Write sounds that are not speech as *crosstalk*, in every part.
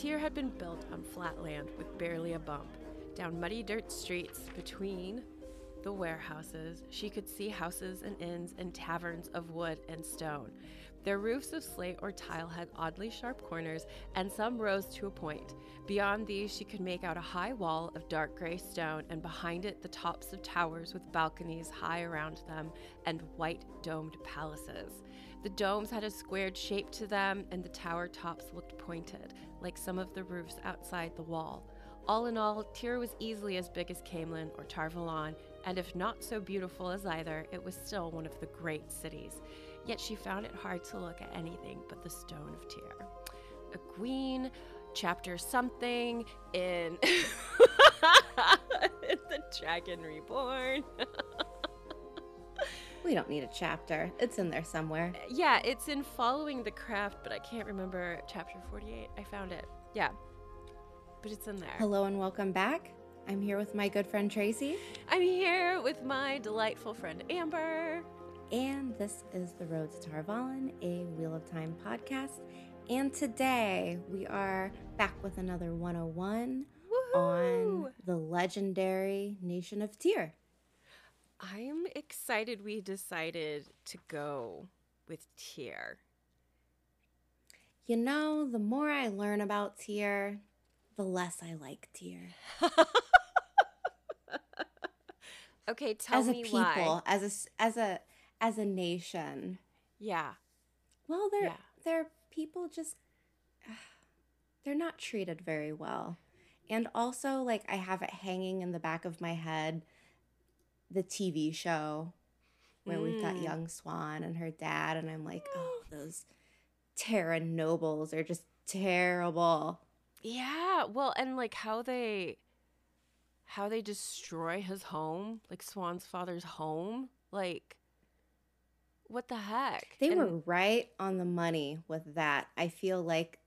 Tear had been built on flat land with barely a bump. Down muddy dirt streets between the warehouses, she could see houses and inns and taverns of wood and stone. Their roofs of slate or tile had oddly sharp corners, and some rose to a point. Beyond these, she could make out a high wall of dark gray stone, and behind it, the tops of towers with balconies high around them and white domed palaces. The domes had a squared shape to them, and the tower tops looked pointed, like some of the roofs outside the wall. All in all, Tear was easily as big as Caemlyn or Tar Valon, and if not so beautiful as either, it was still one of the great cities. Yet she found it hard to look at anything but the stone of Tear. A queen, chapter something in, in *laughs* the Dragon Reborn. *laughs* We don't need a chapter. It's in there somewhere. yeah, it's in Following the Craft, but I can't remember chapter 48. I found it. Yeah. But it's in there. Hello and welcome back. I'm here with my good friend Tracy, I'm here with my delightful friend Amber. and this is The Road to Tar Valon, a Wheel of Time podcast. And today we are back with another 101 on the legendary nation of Tear. I'm excited we decided to go with Tear. You know, the more I learn about Tear, the less I like Tear. *laughs* Okay, tell as a me people, why. as a as a as a nation. Yeah. Well, they're Yeah. they're people just *sighs* they're not treated very well. And also like I have it hanging in the back of my head the TV show where we've got Mm. young Siuan and her dad and I'm like, "Oh, those Tairen nobles are just terrible." Yeah, well, and like how they how they destroy his home, like Siuan's father's home, like what the heck? They And- were right on the money with that. I feel like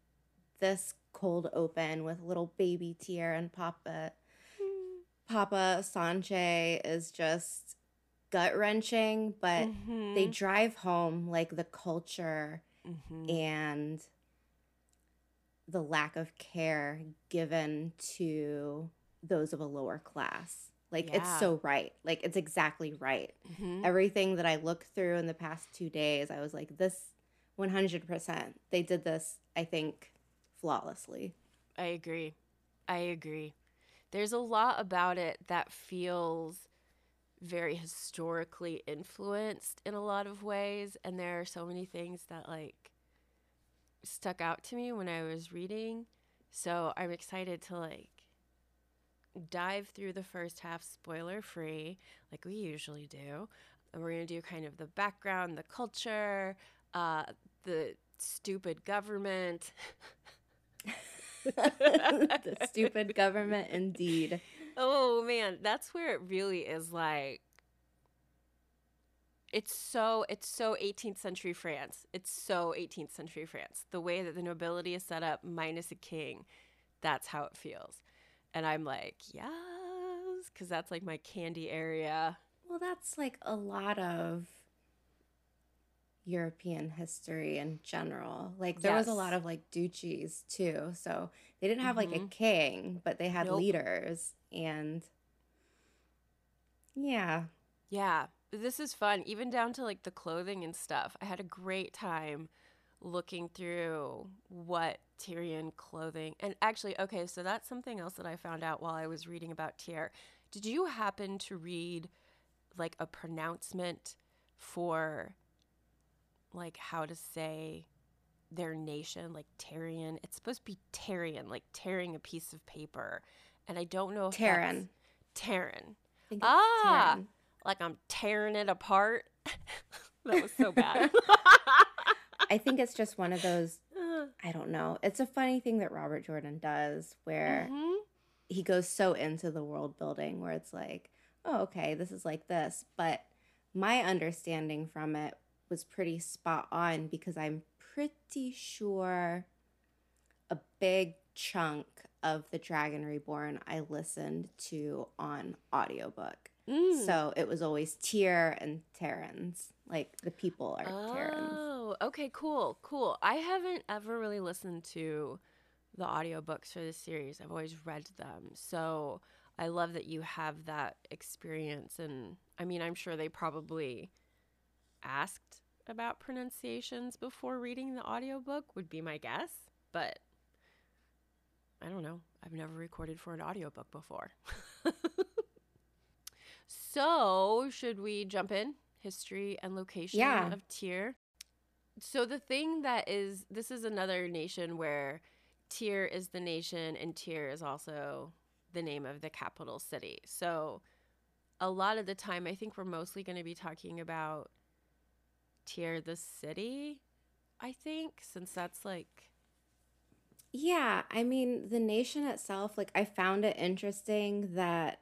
this cold open with little baby Tier and Papa Papa Sanche is just gut wrenching, but they Mhm, drive home like the culture mhm. and the lack of care given to those of a lower class. Like it's so right. Like it's exactly right Mhm. everything that I looked through in the past two days, I was like, this 100%. They did this, I think, flawlessly. I agree. I agree. There's a lot about it that feels very historically influenced in a lot of ways and there are so many things that like stuck out to me when I was reading. So I'm excited to like dive through the first half spoiler free like we usually do. And we're going to do kind of the background, the culture, uh the stupid government. *laughs* the stupid government, indeed. Oh man, that's where it really is like it's so it's so 18th century France. It's so 18th century France. The way that the nobility is set up minus a king, that's how it feels. And I'm like, yes, cuz that's like my candy area. Well, that's like a lot of European history in general. Like there was a lot of like duchies too. So they didn't have like a Mhm. king, but they had Nope. leaders and yeah. Yeah, this is fun, even down to like the clothing and stuff. I had a great time looking through what Tairen clothing. And actually, okay, so that's something else that I found out while I was reading about Tear. Did you happen to read like a pronouncement for like how to say their nation, like Tairen? It's supposed to be Tairen, like tearing a piece of paper. And I don't know if that's- Tairen. Tairen I think it's Ah! Like I'm tearing it apart. *laughs* that was so bad. *laughs* *laughs* I think it's just one of those I don't know. It's a funny thing that Robert Jordan does where Mhm. he goes so into the world building where it's like, oh, okay, this is like this. But my understanding from it was pretty spot on because I'm pretty sure a big chunk of The Dragon Reborn I listened to on audiobook. Mm. So it was always Tear and Tairens. Like the people are Tairens. Oh, okay, cool, cool. I haven't ever really listened to the audiobooks for this series. I've always read them. So I love that you have that experience. And I mean, I'm sure they probably asked about pronunciations before reading the audiobook, would be my guess. But I don't know. I've never recorded for an audiobook before. *laughs* so, should we jump in? History and location Yeah. of Tear. So, the thing that is, this is another nation where Tear is the nation and Tear is also the name of the capital city. So, a lot of the time, I think we're mostly going to be talking about Tear, the city, I think, since that's like, Yeah, I mean, the nation itself, like, I found it interesting that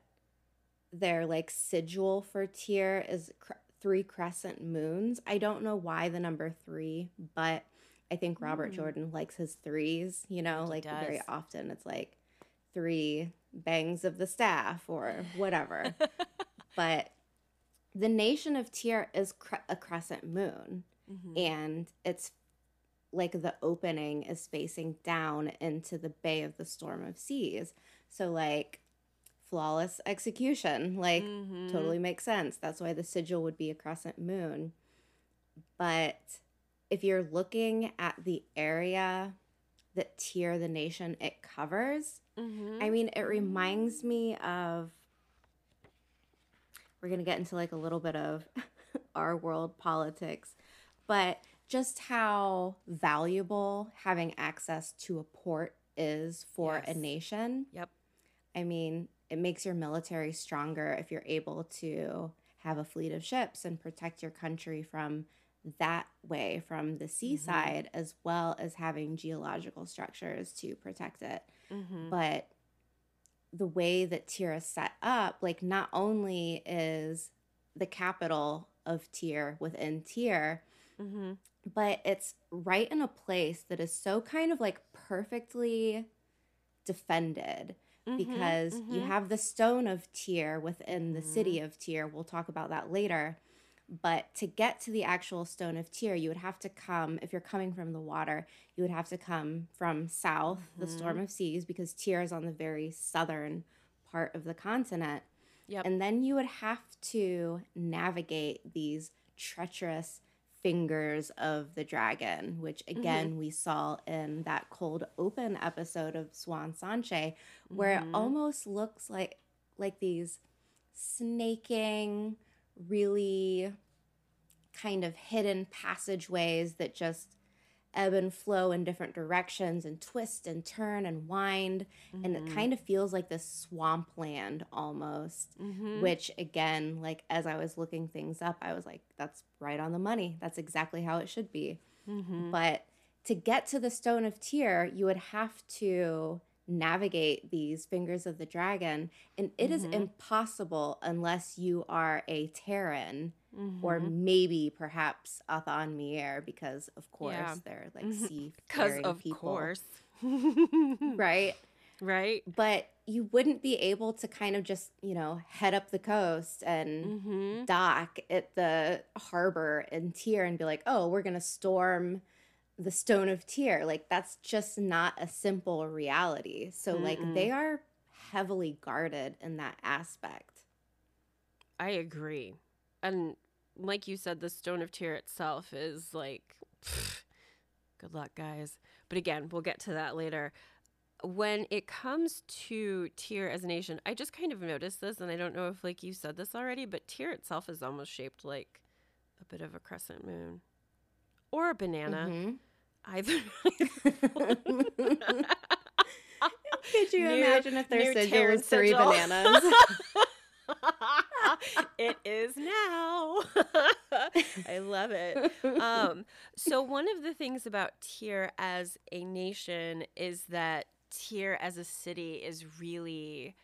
their like sigil for Tear is cr- three crescent moons. I don't know why the number three, but I think Robert Mm. Jordan likes his threes, you know, He like very often it's like three bangs of the staff or whatever. *laughs* but the nation of Tear is cre- a crescent moon mhm. and it's like the opening is facing down into the bay of the storm of seas so like flawless execution like Mhm. totally makes sense that's why the sigil would be a crescent moon but if you're looking at the area that Tear the nation it covers Mhm. I mean, it reminds me of. We're going to get into like a little bit of *laughs* our world politics, but just how valuable having access to a port is for a nation. Yep. I mean, it makes your military stronger if you're able to have a fleet of ships and protect your country from that way, from the seaside, as well as having geological structures to protect it Mhm. but the way that Tear is set up, like not only is the capital of Tear within Tear, Mhm. but it's right in a place that is so kind of like perfectly defended Mhm. because you Mhm. have the stone of Tear within the city of Tear. We'll talk about that later. But to get to the actual stone of Tear, you would have to come, if you're coming from the water, you would have to come from south, the storm of seas, because Tear is on the very southern part of the continent. Yep. And then you would have to navigate these treacherous fingers of the dragon, which again we saw in that cold open episode of Siuan Sanche, where it Mhm. almost looks like like these snaking, really kind of hidden passageways that just ebb and flow in different directions and twist and turn and wind and it Mhm. kind of feels like this swampland almost Mhm. which again like as i was looking things up i was like that's right on the money that's exactly how it should be Mhm. but to get to the stone of Tear, you would have to navigate these fingers of the dragon, and it is Mhm. impossible unless you are a Tairen or Mhm. maybe perhaps Atha'an Miere, because of course Yeah. they're like Mhm. sea *laughs* Because of people, course. *laughs* *laughs* right? right? But you wouldn't be able to kind of just you know head up the coast and hmm dock at the harbor in Tear and be like, oh, we're going to storm the Stone of Tear. Like, that's just not a simple reality. So, like, Mm-mm. they are heavily guarded in that aspect. I agree. And like you said, the Stone of Tear itself is like, *sighs* good luck, guys. But again, we'll get to that later. When it comes to Tear as a nation, I just kind of noticed this, and I don't know if like you said this already, but Tear itself is almost shaped like a bit of a crescent moon or a banana. Mhm. Either. *laughs* *laughs* Could you New- imagine if their new sigil was three sigil. bananas? *laughs* it is now. *laughs* I love it. Um, so one of the things about Tear as a nation is that Tear as a city is really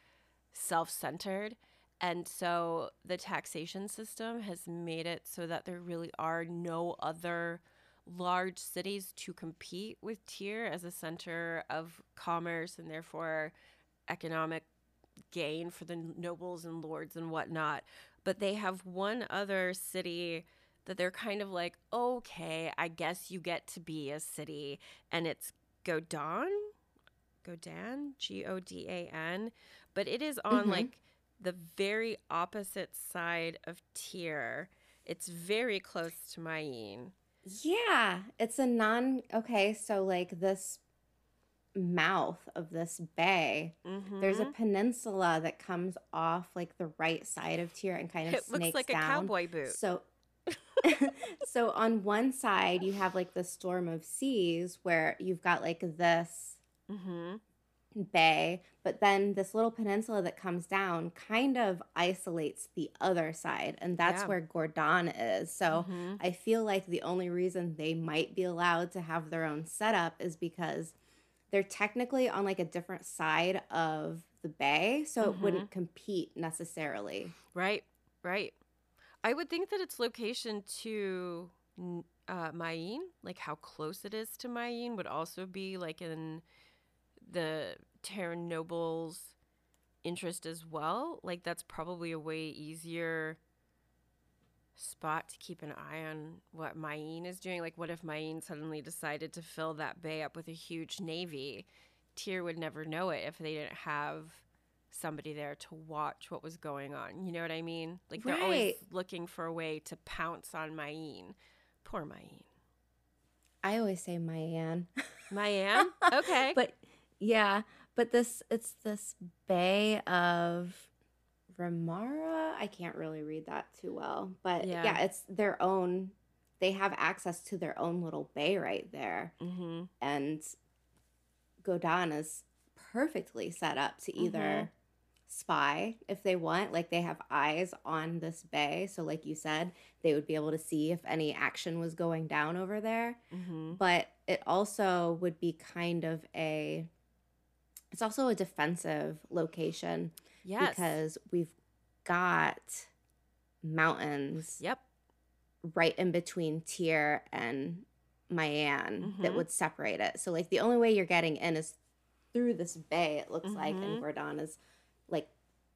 self-centered. And so the taxation system has made it so that there really are no other large cities to compete with Tear as a center of commerce and therefore economic gain for the nobles and lords and whatnot. But they have one other city that they're kind of like, okay, I guess you get to be a city. And it's Godan? Godan? G O D A N. But it is on Mhm. like the very opposite side of Tear. It's very close to Mayene. Yeah, it's a non. Okay, so like this mouth of this bay, Mm-hmm. there's a peninsula that comes off like the right side of Tear and kind of It snakes looks like a cowboy boot. So, *laughs* so on one side you have like the storm of seas where you've got like this Mm-hmm. bay, but then this little peninsula that comes down kind of isolates the other side, and that's Yeah. where Gordon is. So Mhm. I feel like the only reason they might be allowed to have their own setup is because they're technically on like a different side of the bay, so it Mhm. wouldn't compete necessarily. Right, right. I would think that its location to uh, Mayene, like how close it is to Mayene, would also be like in the Tairen nobles' interest as well. Like that's probably a way easier spot to keep an eye on what Mayene is doing. Like, what if Mayene suddenly decided to fill that bay up with a huge navy? Tear would never know it if they didn't have somebody there to watch what was going on. You know what I mean? Like they're always looking for a way to pounce on Mayene. Poor Mayene. I always say Mayan. *laughs* Mayan? Okay. but yeah, but this it's this bay of Remara. I can't really read that too well, but Yeah. yeah. it's their own. They have access to their own little bay right there, mm-hmm. and Godan is perfectly set up to either Mhm. spy if they want. Like they have eyes on this bay, so like you said, they would be able to see if any action was going down over there Mm-hmm. but it also would be kind of a it's also a defensive location Yes. because we've got mountains Yep. right in between Tear and Mayan that Mhm. would separate it. So like the only way you're getting in is through this bay it looks like Mhm. and Gordon is like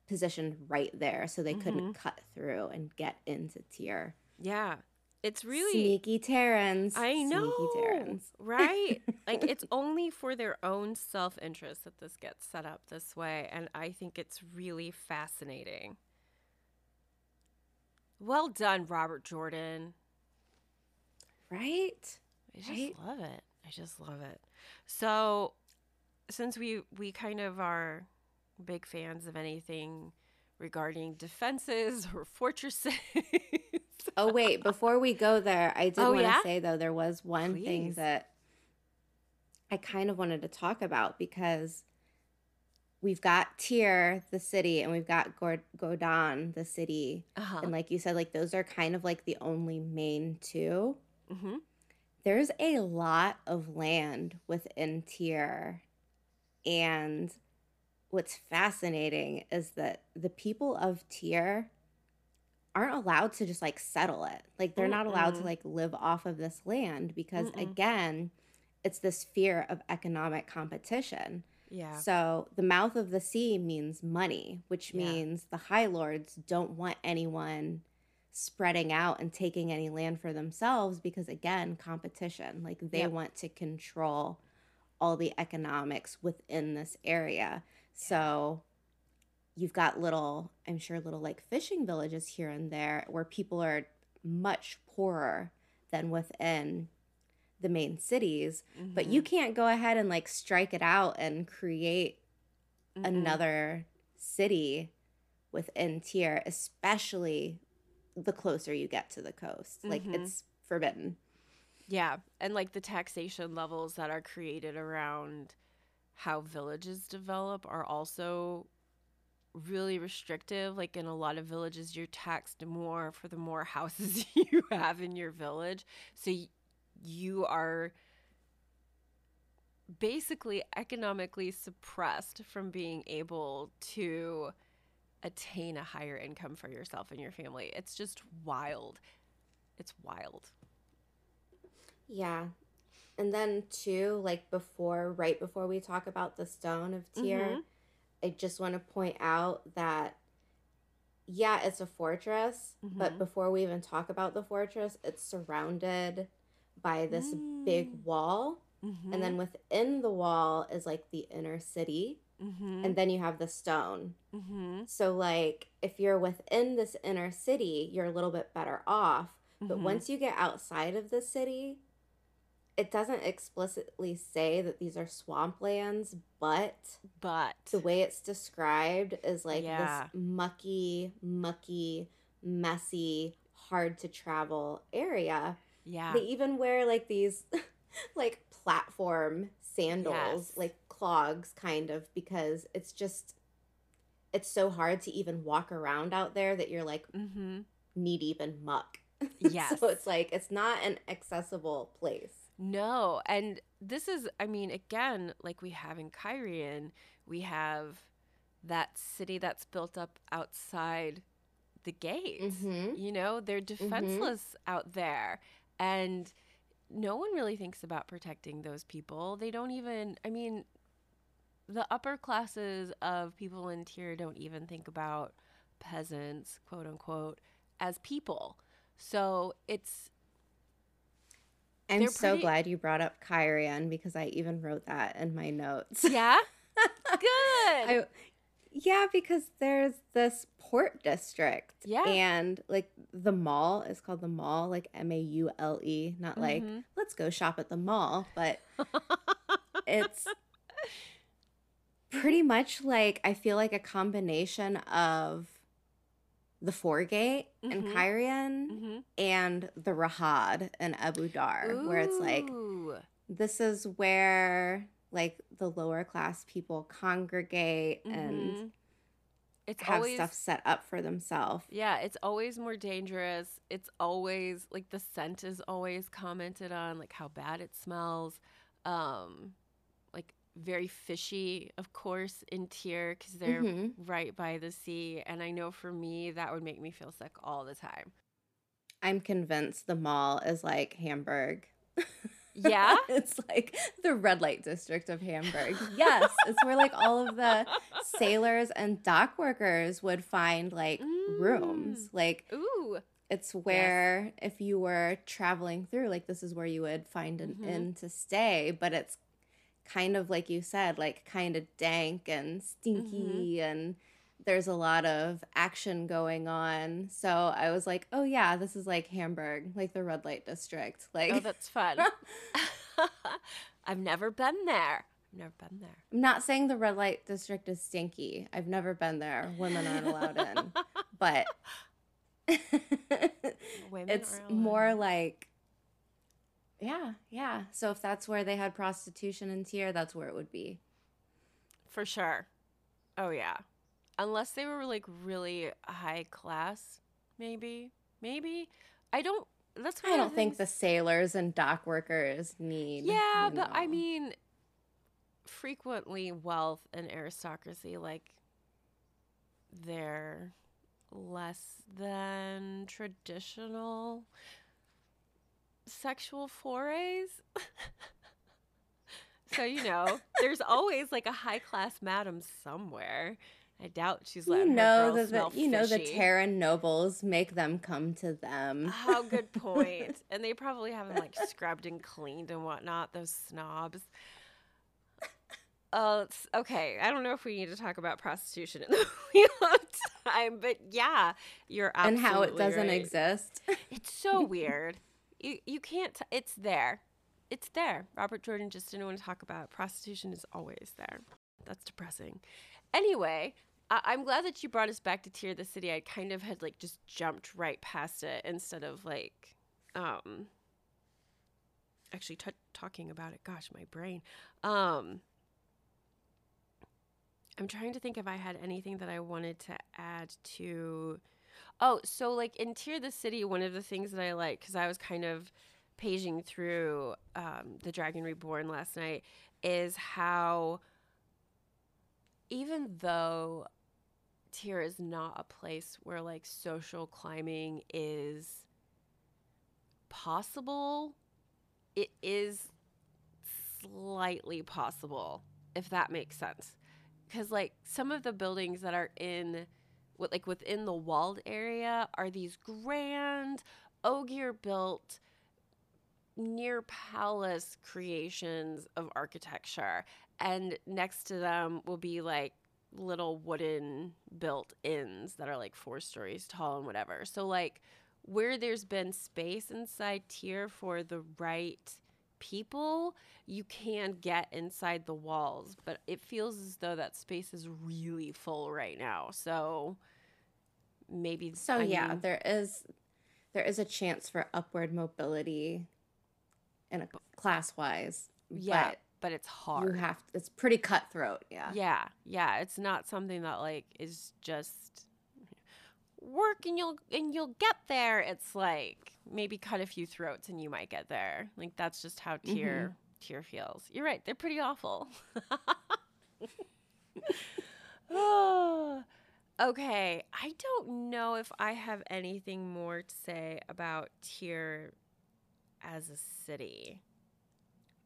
positioned right there so they couldn't cut through and get into Tear. Yeah. It's really sneaky Tairens. I know. Sneaky Tairens. Right? like *laughs* it's only for their own self-interest that this gets set up this way and I think it's really fascinating. Well done, Robert Jordan. Right? I just Right? love it. I just love it. So, since we we kind of are big fans of anything regarding defenses *laughs* or fortresses, *laughs* Oh wait, before we go there, I did Oh, want to yeah? say though there was one thing that I kind of wanted to talk about because we've got Tear the city, and we've got Gord- Godan, the city, uh-huh. and like you said, like those are kind of like the only main two. hmm There's a lot of land within Tear, and what's fascinating is that the people of Tear aren't allowed to just like settle it. Like they're not allowed to like live off of this land because Mm-mm. again, it's this fear of economic competition. Yeah. So the mouth of the sea means money, which Yeah. means the High Lords don't want anyone spreading out and taking any land for themselves because again, competition. Like they Yep. want to control all the economics within this area. So you've got little, I'm sure little like fishing villages here and there where people are much poorer than within the main cities but Mm-hmm. you can't go ahead and like strike it out and create Mm-mm. another city within Tear especially the closer you get to the coast like Mhm. it's forbidden Yeah, and like the taxation levels that are created around how villages develop are also really restrictive. Like in a lot of villages, you're taxed more for the more *laughs* houses *laughs* you have in your village. So y- you are basically economically suppressed from being able to attain a higher income for yourself and your family. It's just wild. It's wild. Yeah. And then too, like before, right before we talk about the stone of Tear, Mhm. I just want to point out that yeah, it's a fortress, but Mhm. before we even talk about the fortress, it's surrounded by this big wall. Mm-hmm. And then within the wall is like the inner city. mm-hmm. And then you have the stone. mm-hmm. So, like, if you're within this inner city, you're a little bit better off. But Mhm. once you get outside of the city, it doesn't explicitly say that these are swamplands, but but the way it's described is like Yeah. this mucky, mucky, messy, hard to travel area. yeah. They even wear like these *laughs* like platform sandals, Yes. like clogs kind of because it's just it's so hard to even walk around out there that you're like mm-hmm. knee deep in muck. *laughs* Yes. so it's like it's not an accessible place. No, and this is, I mean, again, like we have in Cairhien, we have that city that's built up outside the gates. Mhm. You know, they're defenseless out there. And no one really thinks about protecting those people. They don't even, I mean, the upper classes of people in Tear don't even think about peasants, quote unquote, as people. So it's I'm so pretty- glad you brought up Cairhien because I even wrote that in my notes. *laughs* yeah, good. I, yeah, because there's this port district. Yeah. And like the mall is called the mall, like M A U L E, not like Mhm. let's go shop at the mall, but *laughs* it's pretty much like I feel like a combination of the Foregate in Mhm. Cairhien hmm and the Rahad and Ebou Dar, where it's like this is where like the lower class people congregate and Mhm. it's have always stuff set up for themselves. yeah it's always more dangerous it's always like the scent is always commented on like how bad it smells um very fishy of course in Tear because they're Mhm. right by the sea and i know for me that would make me feel sick all the time I'm convinced the Maule is like Hamburg. yeah *laughs* it's like the red light district of Hamburg. *laughs* Yes, it's where like all of the sailors and dock workers would find like rooms. Like ooh it's where if you were traveling through, like this is where you would find an Mhm. inn to stay, but it's kind of like you said, like kind of dank and stinky Mm-hmm. and there's a lot of action going on. So I was like, oh yeah, this is like Hamburg, like the red light district. Like oh that's fun *laughs* *laughs* i've never been there i've never been there I'm not saying the red light district is stinky. I've never been there. Women aren't allowed in. *laughs* But it's allowed more like yeah, yeah. So if that's where they had prostitution in Tear, that's where it would be. For sure. Oh yeah. Unless they were like really high class, maybe. Maybe. I don't that's I don't think the sailors and dock workers need Yeah, but I mean frequently wealth and aristocracy like they're less than traditional sexual forays. *laughs* so, you know, there's always like a high class madam somewhere. I doubt she's you letting know her girls that smell the, you know the fishy. Tairen nobles make them come to them. Oh, how good *laughs* point. and they probably haven't like scrubbed and cleaned and whatnot, those snobs. Uh, oh, it's okay. I don't know if we need to talk about prostitution in the *laughs* wheel of time, but yeah, you're absolutely and how it doesn't right. exist. It's so weird. You you can't. T- it's there. It's there. Robert Jordan just didn't want to talk about it. prostitution. Is always there. That's depressing. Anyway, I- I'm glad that you brought us back to Tear the City. I kind of had like just jumped right past it instead of like, um, actually t- talking about it. Gosh, my brain. Um, I'm trying to think if I had anything that I wanted to add to. Oh, so like in Tear the City, one of the things that I like, because I was kind of paging through um, The Dragon Reborn last night, is how even though Tear is not a place where like social climbing is possible, it is slightly possible, if that makes sense. Because like some of the buildings that are in, like within the walled area, are these grand Ogier built near palace creations of architecture and next to them will be like little wooden built inns that are like four stories tall and whatever. So like where there's been space inside Tear for the right people, you can get inside the walls, but it feels as though that space is really full right now. So maybe So I yeah, mean, there is there is a chance for upward mobility in a class wise. yeah, but but it's you hard. have it's pretty cutthroat. Yeah. Yeah, yeah, it's not something that like is just work and you'll and you'll get there. It's like maybe cut a few throats and you might get there. Like that's just how Tear Tear feels. You're right. They're pretty awful. oh, okay. I don't know if I have anything more to say about Tear as a city.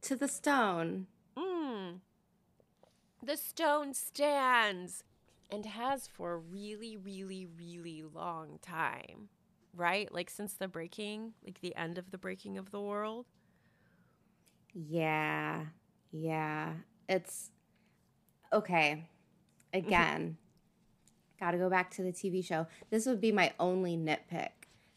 To the stone. Mm. The stone stands and has for a really, really, really long time, right? Like since the breaking, like the end of the breaking of the world. Yeah. Yeah. It's okay. Again, got to go back to the TV show. This would be my only nitpick.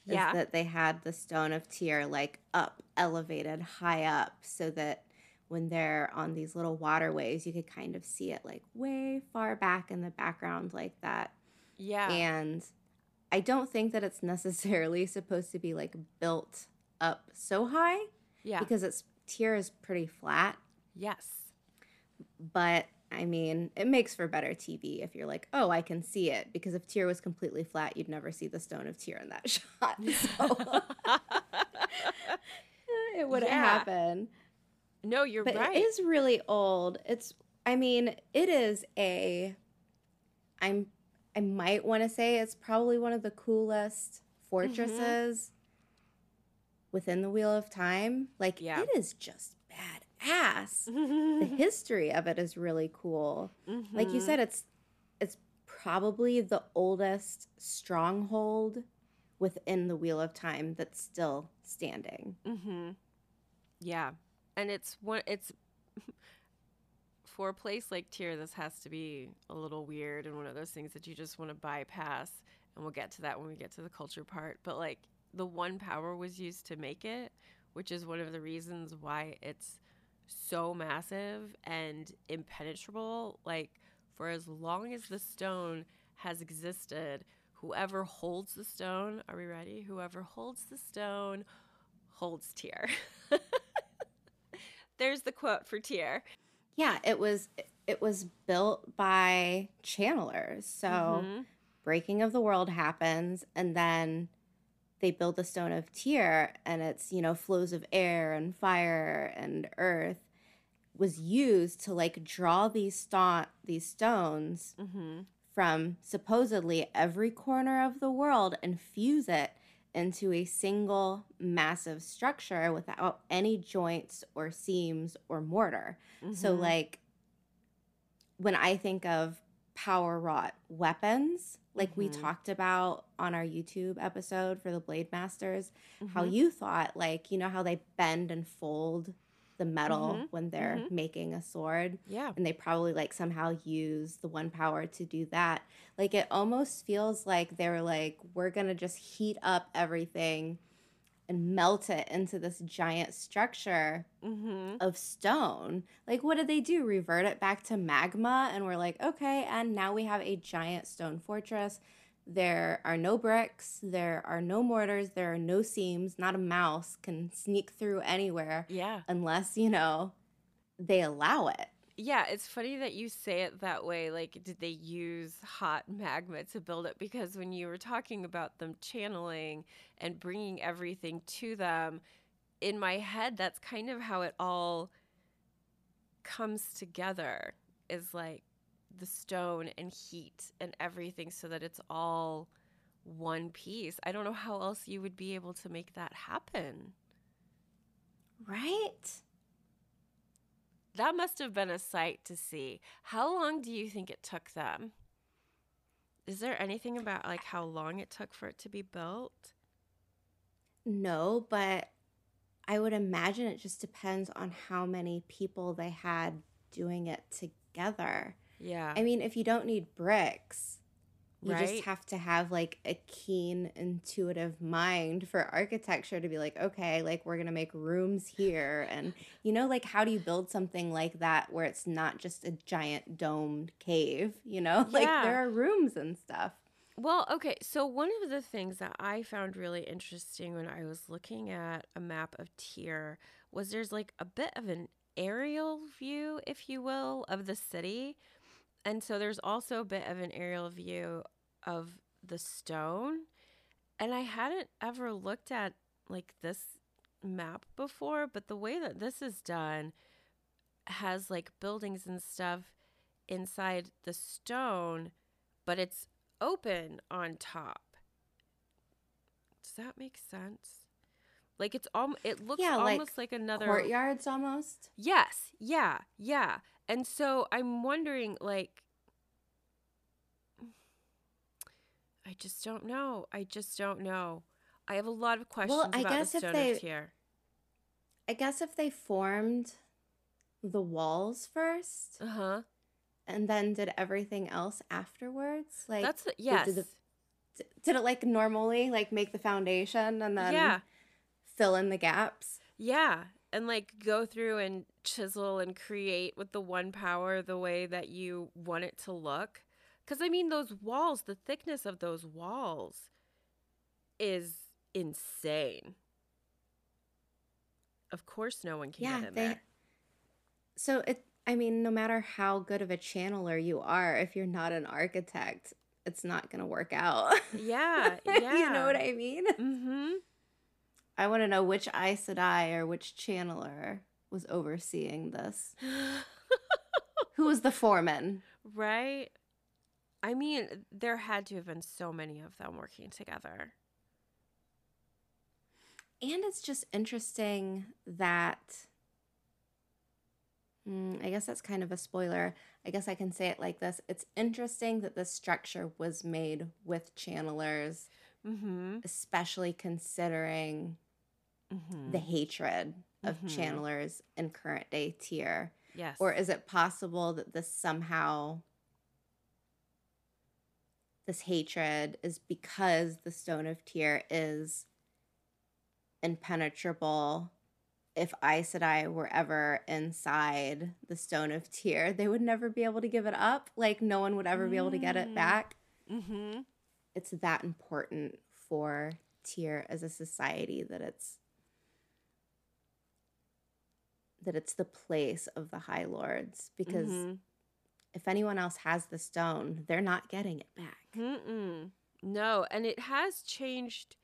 Is Yeah. that they had the stone of Tear like up, elevated high up, so that when they're on these little waterways, you could kind of see it like way far back in the background, like that. Yeah. And I don't think that it's necessarily supposed to be like built up so high yeah. because it's Tear is pretty flat. yes. But I mean, it makes for better TV if you're like, oh, I can see it. Because if Tear was completely flat, you'd never see the stone of Tear in that *laughs* shot. So *laughs* it wouldn't Yeah. happen. no, you're But right. it is really old. It's I mean, it is a I'm I might want to say it's probably one of the coolest mm-hmm. fortresses within the Wheel of Time. Like Yeah. it is just badass. the *laughs* history of it is really cool. Like you Mhm. said it's it's probably the oldest stronghold within the Wheel of Time that's still standing. Mm-hmm. Yeah, and it's one. It's *laughs* for a place like Tear. This has to be a little weird and one of those things that you just want to bypass. And we'll get to that when we get to the culture part. But like the one power was used to make it, which is one of the reasons why it's so massive and impenetrable. Like for as long as the stone has existed, whoever holds the stone, are we ready? Whoever holds the stone holds Tear. *laughs* There's the quote for Tear. Yeah, it was it was built by channelers. So Mhm. breaking of the world happens and then they build the stone of Tear and it's, you know, flows of air and fire and earth was used to like draw these sto- these stones Mhm. from supposedly every corner of the world and fuse it into a single massive structure without any joints or seams or mortar. So Mhm. like when I think of power wrought weapons, like we Mhm. talked about on our YouTube episode for the Blade Masters, how Mhm. you thought like, you know how they bend and fold the metal Mhm. when they're Mhm. making a sword yeah. and they probably like somehow use the one power to do that. Like it almost feels like they were like we're going to just heat up everything and melt it into this giant structure Mm-hmm. of stone. Like, what did they do? Revert it back to magma? And we're like, okay, and now we have a giant stone fortress. There are no bricks, there are no mortars, there are no seams. Not a mouse can sneak through anywhere Yeah. unless, you know, they allow it. Yeah, it's funny that you say it that way. Like, did they use hot *laughs* magma to build it? Because when you were talking about them channeling and bringing everything to them, in my head, that's kind of how it all comes together is like the stone and heat and everything so that it's all one piece. I don't know how else you would be able to make that happen. Right? That must have been a sight to see. How long do you think it took them? Is there anything about like how long it took for it to be built? No, but I would imagine it just depends on how many people they had doing it together. Yeah. I mean, if you don't need bricks, you Right. just have to have like a keen, intuitive mind for architecture to be like, okay, like we're gonna make rooms here, and you know, like how do you build something like that where it's not just a giant domed cave? You know, *laughs* like there are rooms and stuff. Well, okay. So, one of the things that I found really interesting when I was looking at a map of Tear was there's like a bit of an aerial view, if you will, of the city. And so, there's also a bit of an aerial view of the stone. And I hadn't ever looked at like this map before, but the way that this is done has like buildings and stuff inside the stone, but it's open on top. Does that make sense? Like it's al- it looks Yeah, like almost like, another Courtyards almost. Yes, yeah, yeah. And so I'm wondering like I just don't know. I just don't know. I have a lot of questions well, I about guess the if they- Tear. I guess if they formed the walls first Uh-huh. and then did everything else afterwards, like That's did yes. the- d- did it like normally, like make the foundation and then yeah. fill in the gaps? Yeah. And like go through and chisel and create with the one power the way that you want it to look. Because I mean, those walls, the thickness of those walls is insane. Of course, no one can Yeah, get in they. there. So it. I mean, no matter how good of a channeler you are, if you're not an architect, it's not gonna work out. Yeah, yeah. *laughs* you know what I mean? Mm-hmm. I want to know which Aes Sedai or which channeler was overseeing this. *laughs* Who was the foreman? right? I mean, there had to have been so many of them working together. And it's just interesting that. Mm, I guess that's kind of a spoiler. I guess I can say it like this. It's interesting that this structure was made with channelers, Mm-hmm. especially considering mm-hmm. the hatred of Mhm. channelers in current day Tear. yes. Or is it possible that this somehow this hatred is because the stone of Tear is impenetrable? If Aes Sedai were ever inside the stone of Tear, they would never be able to give it up. Like no one would ever be able to get it Mm. back. mm-hmm. It's that important for Tear as a society that it's that it's the place of the High Lords because Mm-hmm. if anyone else has the stone, they're not getting it back. Mm-mm. No, and it has changed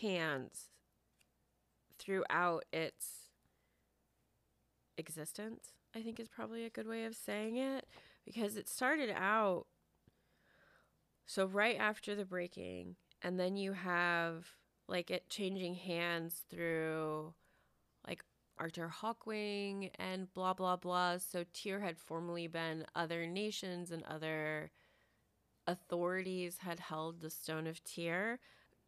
hands throughout its existence. I think is probably a good way of saying it because it started out so right after the breaking and then you have like it changing hands through Artur Hawkwing and blah blah blah. So Tear had formerly been other nations and other authorities had held the Stone of Tear.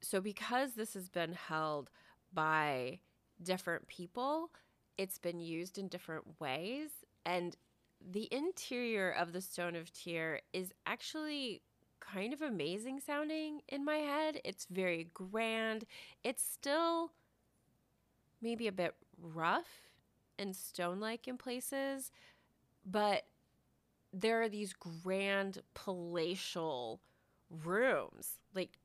So because this has been held by different people, it's been used in different ways. And the interior of the Stone of Tear is actually kind of amazing sounding in my head. It's very grand. It's still maybe a bit rough and stone like in places, but there are these grand palatial rooms, like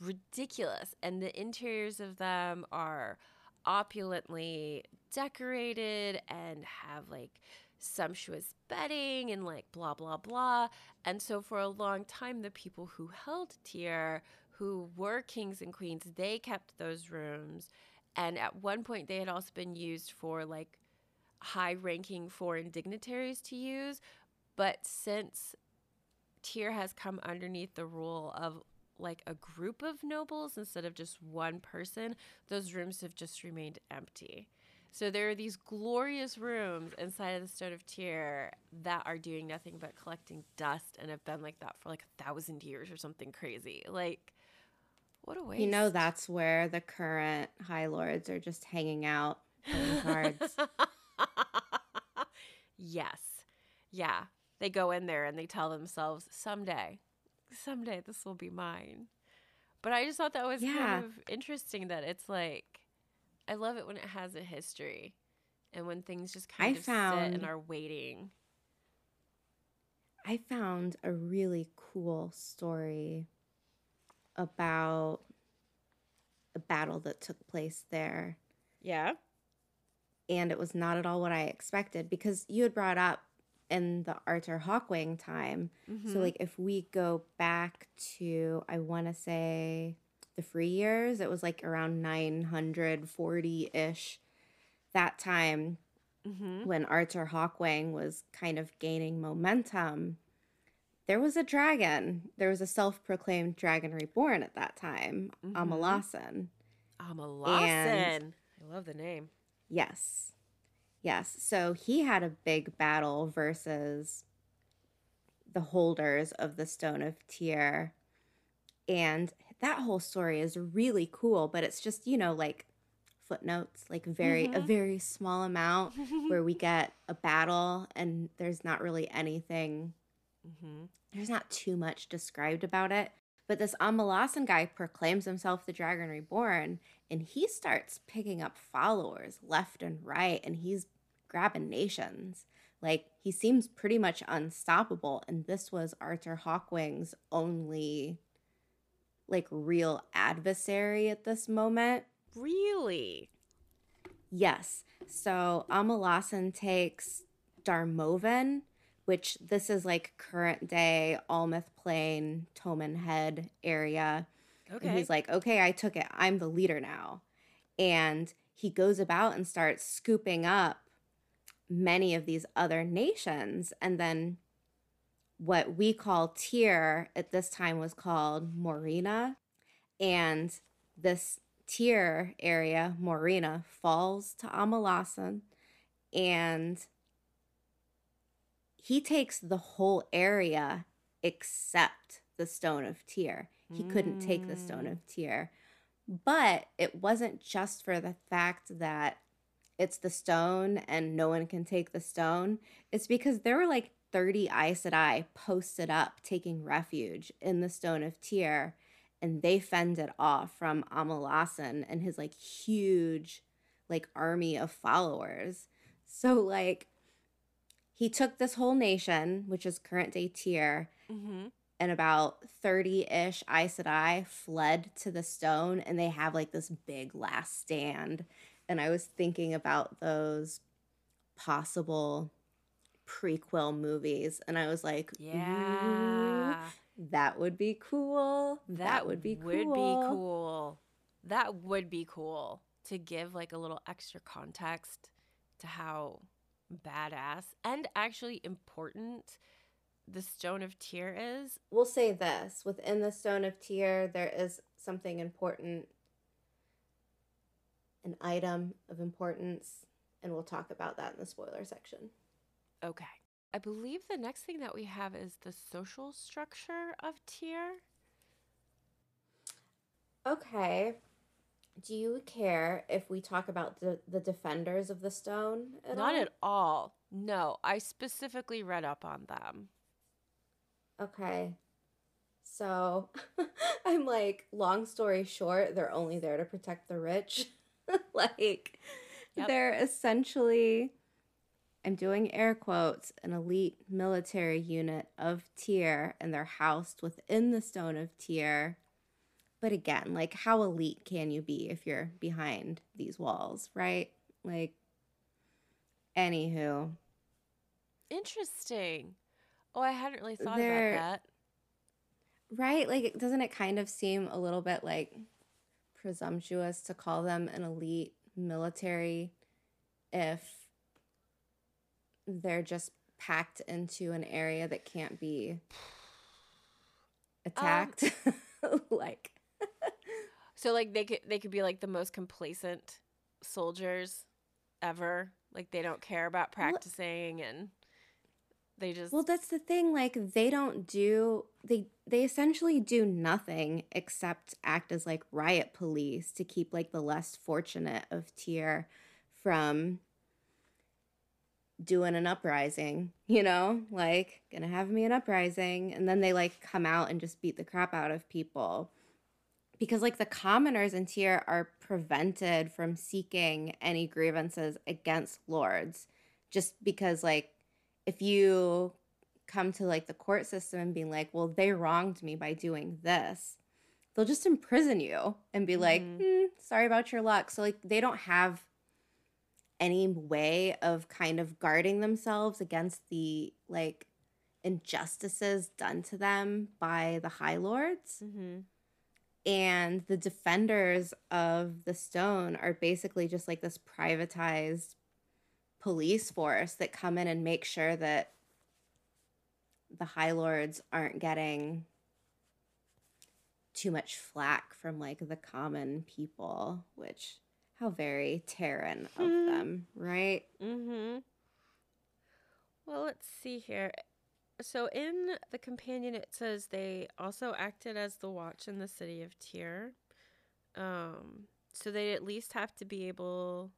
ridiculous. And the interiors of them are opulently decorated and have like sumptuous bedding and like blah blah blah. And so for a long time the people who held Tear, who were kings and queens, they kept those rooms. And at one point they had also been used for like high ranking foreign dignitaries to use, but since Tear has come underneath the rule of like a group of nobles instead of just one person, those rooms have just remained empty. So there are these glorious rooms inside of the Stone of Tear that are doing nothing but collecting dust and have been like that for like a thousand years or something crazy. Like, what a waste. You know, that's where the current High Lords are just hanging out playing cards. *laughs* yes. Yeah. They go in there and they tell themselves, someday, someday this will be mine. But I just thought that was Yeah. kind of interesting that it's like, I love it when it has a history and when things just kind I of sit and are waiting. I found a really cool story about a battle that took place there. Yeah. And it was not at all what I expected because you had brought up in the Artur Hawkwing time. Mm-hmm. So, like, if we go back to, I want to say the free years, it was like around 940 ish that time mm-hmm. when Artur Hawkwing was kind of gaining momentum, there was a dragon. There was a self-proclaimed dragon reborn at that time, Mhm. Amalasan. Amalawson. I love the name. Yes. Yes. So he had a big battle versus the holders of the Stone of Tear. And that whole story is really cool, but it's just, you know, like footnotes, like very a Mhm. very small amount *laughs* where we get a battle and there's not really anything mm-hmm. there's not too much described about it. But this Amalasan guy proclaims himself the Dragon Reborn, and he starts picking up followers left and right, and he's grabbing nations. Like he seems pretty much unstoppable, and this was Artur Hawkwing's only like real adversary at this moment. Really? Yes. So Amalasan takes Darmoven, which this is like current day Almoth Plain, Toman Head area. Okay. And he's like, okay, I took it. I'm the leader now. And he goes about and starts scooping up many of these other nations. And then what we call Tear at this time was called Morena. And this Tear area, Morena, falls to Amalasan. And he takes the whole area except the Stone of Tear. He couldn't take the Stone Mm. of Tear. But it wasn't just for the fact that it's the stone and no one can take the stone. It's because there were like 30 Aes Sedai posted up taking refuge in the Stone of Tear, and they fended off from Amalasan and his like huge like army of followers. So like he took this whole nation, which is current day Tear, mm-hmm. and about 30-ish Aes Sedai fled to the stone and they have like this big last stand. And I was thinking about those possible prequel movies and I was like, Yeah. That would be cool. That, would be cool. Would be cool. That would be cool to give like a little extra context to how badass and actually important the Stone of Tear is. We'll say this within the Stone of Tear, there is something important, an item of importance, and we'll talk about that in the spoiler section. Okay. I believe the next thing that we have is the social structure of Tear. Okay. Do you care if we talk about the, the defenders of the stone at Not all? at all. No, I specifically read up on them. Okay. So *laughs* I'm like, long story short, they're only there to protect the rich. *laughs* like, Yep. they're essentially, I'm doing air quotes, an elite military unit of Tear, and they're housed within the Stone of Tear. But again, like, how elite can you be if you're behind these walls, right? Like, anywho, Interesting. Oh, I hadn't really thought about that. Right? Like, doesn't it kind of seem a little bit like presumptuous to call them an elite military if they're just packed into an area that can't be um, attacked? *laughs* like, So like they could they could be like the most complacent soldiers ever. Like they don't care about practicing and they just well, that's the thing. Like, they don't do they they essentially do nothing except act as like riot police to keep like the less fortunate of Tear from doing an uprising, you know, like gonna have me an uprising, and then they like come out and just beat the crap out of people. Because like the commoners in Tear are prevented from seeking any grievances against lords, just because like if you come to like the court system and being like, well, they wronged me by doing this, they'll just imprison you and be like, Mhm. "Hmm, sorry about your luck. So like they don't have any way of kind of guarding themselves against the like injustices done to them by the high lords hmm and the defenders of the stone are basically just like this privatized police force that come in and make sure that the high lords aren't getting too much flack from like the common people which how very Tairen of Hmm. them right Mm-hmm. Well, let's see here. So in the companion, it says they also acted as the watch in the city of Tear. Um, so they at least have to be able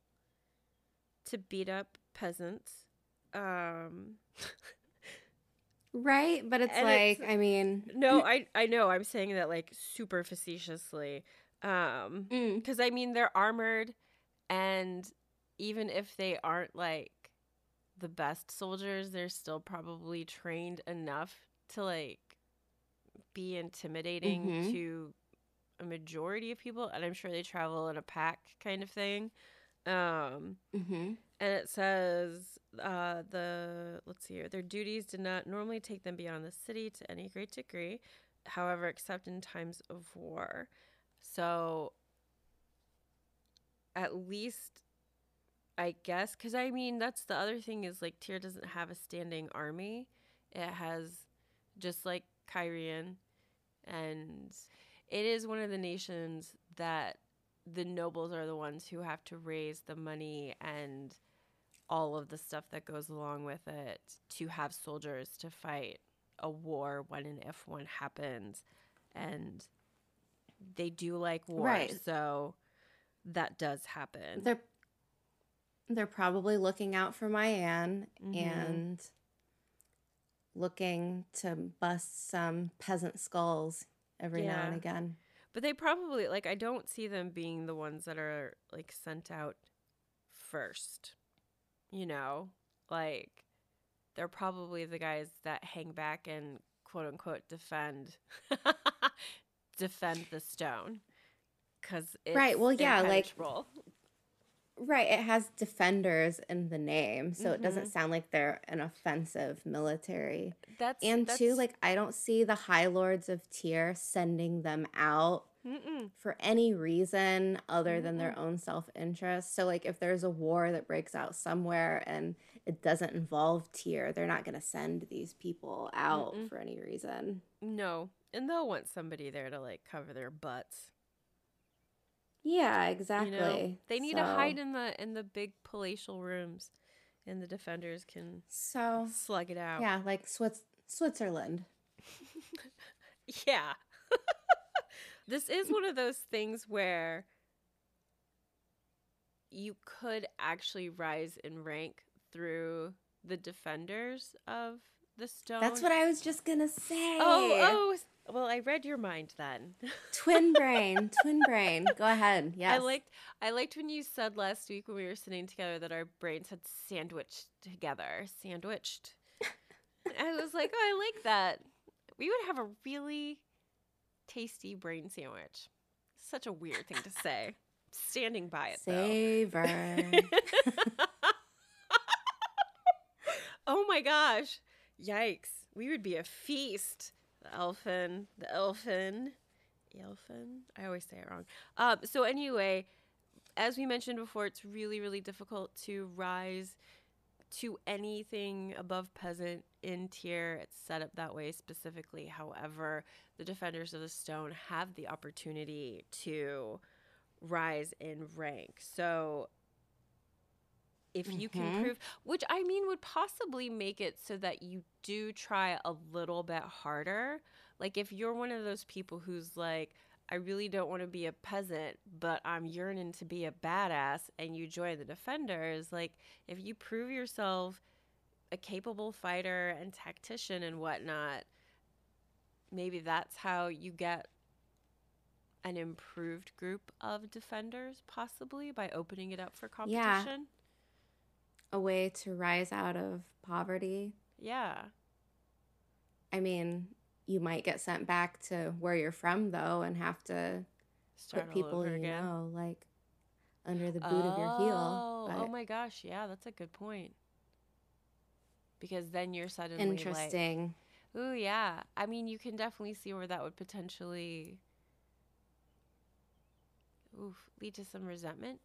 to beat up peasants. Um, *laughs* right but it's like it's- i mean no, I I know I'm saying that like super facetiously. Um, mm, because I mean they're armored, and even if they aren't like the best soldiers, they're still probably trained enough to like be intimidating Mhm. to a majority of people, and I'm sure they travel in a pack kind of thing. Um, mhm. and it says uh, the let's see here their duties did not normally take them beyond the city to any great degree however except in times of war so at least i guess because i mean that's the other thing is like Tear doesn't have a standing army. It has just like Cairhien and it is one of the nations that the nobles are the ones who have to raise the money and all of the stuff that goes along with it to have soldiers to fight a war when and if one happens. And they do like war Right. so that does happen. They're they're probably looking out for Mayene Mhm. and looking to bust some peasant skulls every now and again. but they probably like i don't see them being the ones that are like sent out first you know like they're probably the guys that hang back and quote unquote defend *laughs* defend the stone because Right, well, yeah, like-. Right, it has defenders in the name, so it Mhm. doesn't sound like they're an offensive military. that's And two, that's- like I don't see the high lords of Tear sending them out Mm-mm. for any reason other than their own self-interest. So like if there's a war that breaks out somewhere and it doesn't involve Tear, they're not going to send these people out Mm-mm. for any reason. no and they'll want somebody there to like cover their butts Yeah, exactly. you know they need to hide in the in the big palatial rooms and the defenders can So, slug it out yeah, like Swiss- Switzerland. *laughs* Yeah. *laughs* this is one of those things where you could actually rise in rank through the defenders of the stone. That's what I was just going to say. Oh, oh. Well, I read your mind then. *laughs* Twin brain, twin brain. Go ahead. Yes. I liked I liked when you said last week when we were sitting together that our brains had sandwiched together. Sandwiched. I was like, oh, I like that. We would have a really tasty brain sandwich. Such a weird thing to say. Standing by it. Savor. *laughs* Oh my gosh. Yikes. We would be a feast. The elfin. The elfin. Elfin? I always say it wrong. Um, so, anyway, as we mentioned before, it's really, really difficult to rise to anything above peasant in Tear. It's set up that way specifically. However, the defenders of the stone have the opportunity to rise in rank. So if you can Mhm. prove, which I mean would possibly make it so that you do try a little bit harder. Like if you're one of those people who's like, I really don't want to be a peasant, but I'm yearning to be a badass, and you join the defenders, like if you prove yourself a capable fighter and tactician and whatnot, maybe that's how you get an improved group of defenders, possibly by opening it up for Yeah. competition. A way to rise out of poverty. Yeah. I mean, you might get sent back to where you're from though and have to Start put people you know like under the boot of your heel. Oh, oh my gosh, yeah, that's a good point. Because then you're suddenly interesting. like, ooh, yeah. I mean, you can definitely see where that would potentially oof, lead to some resentment.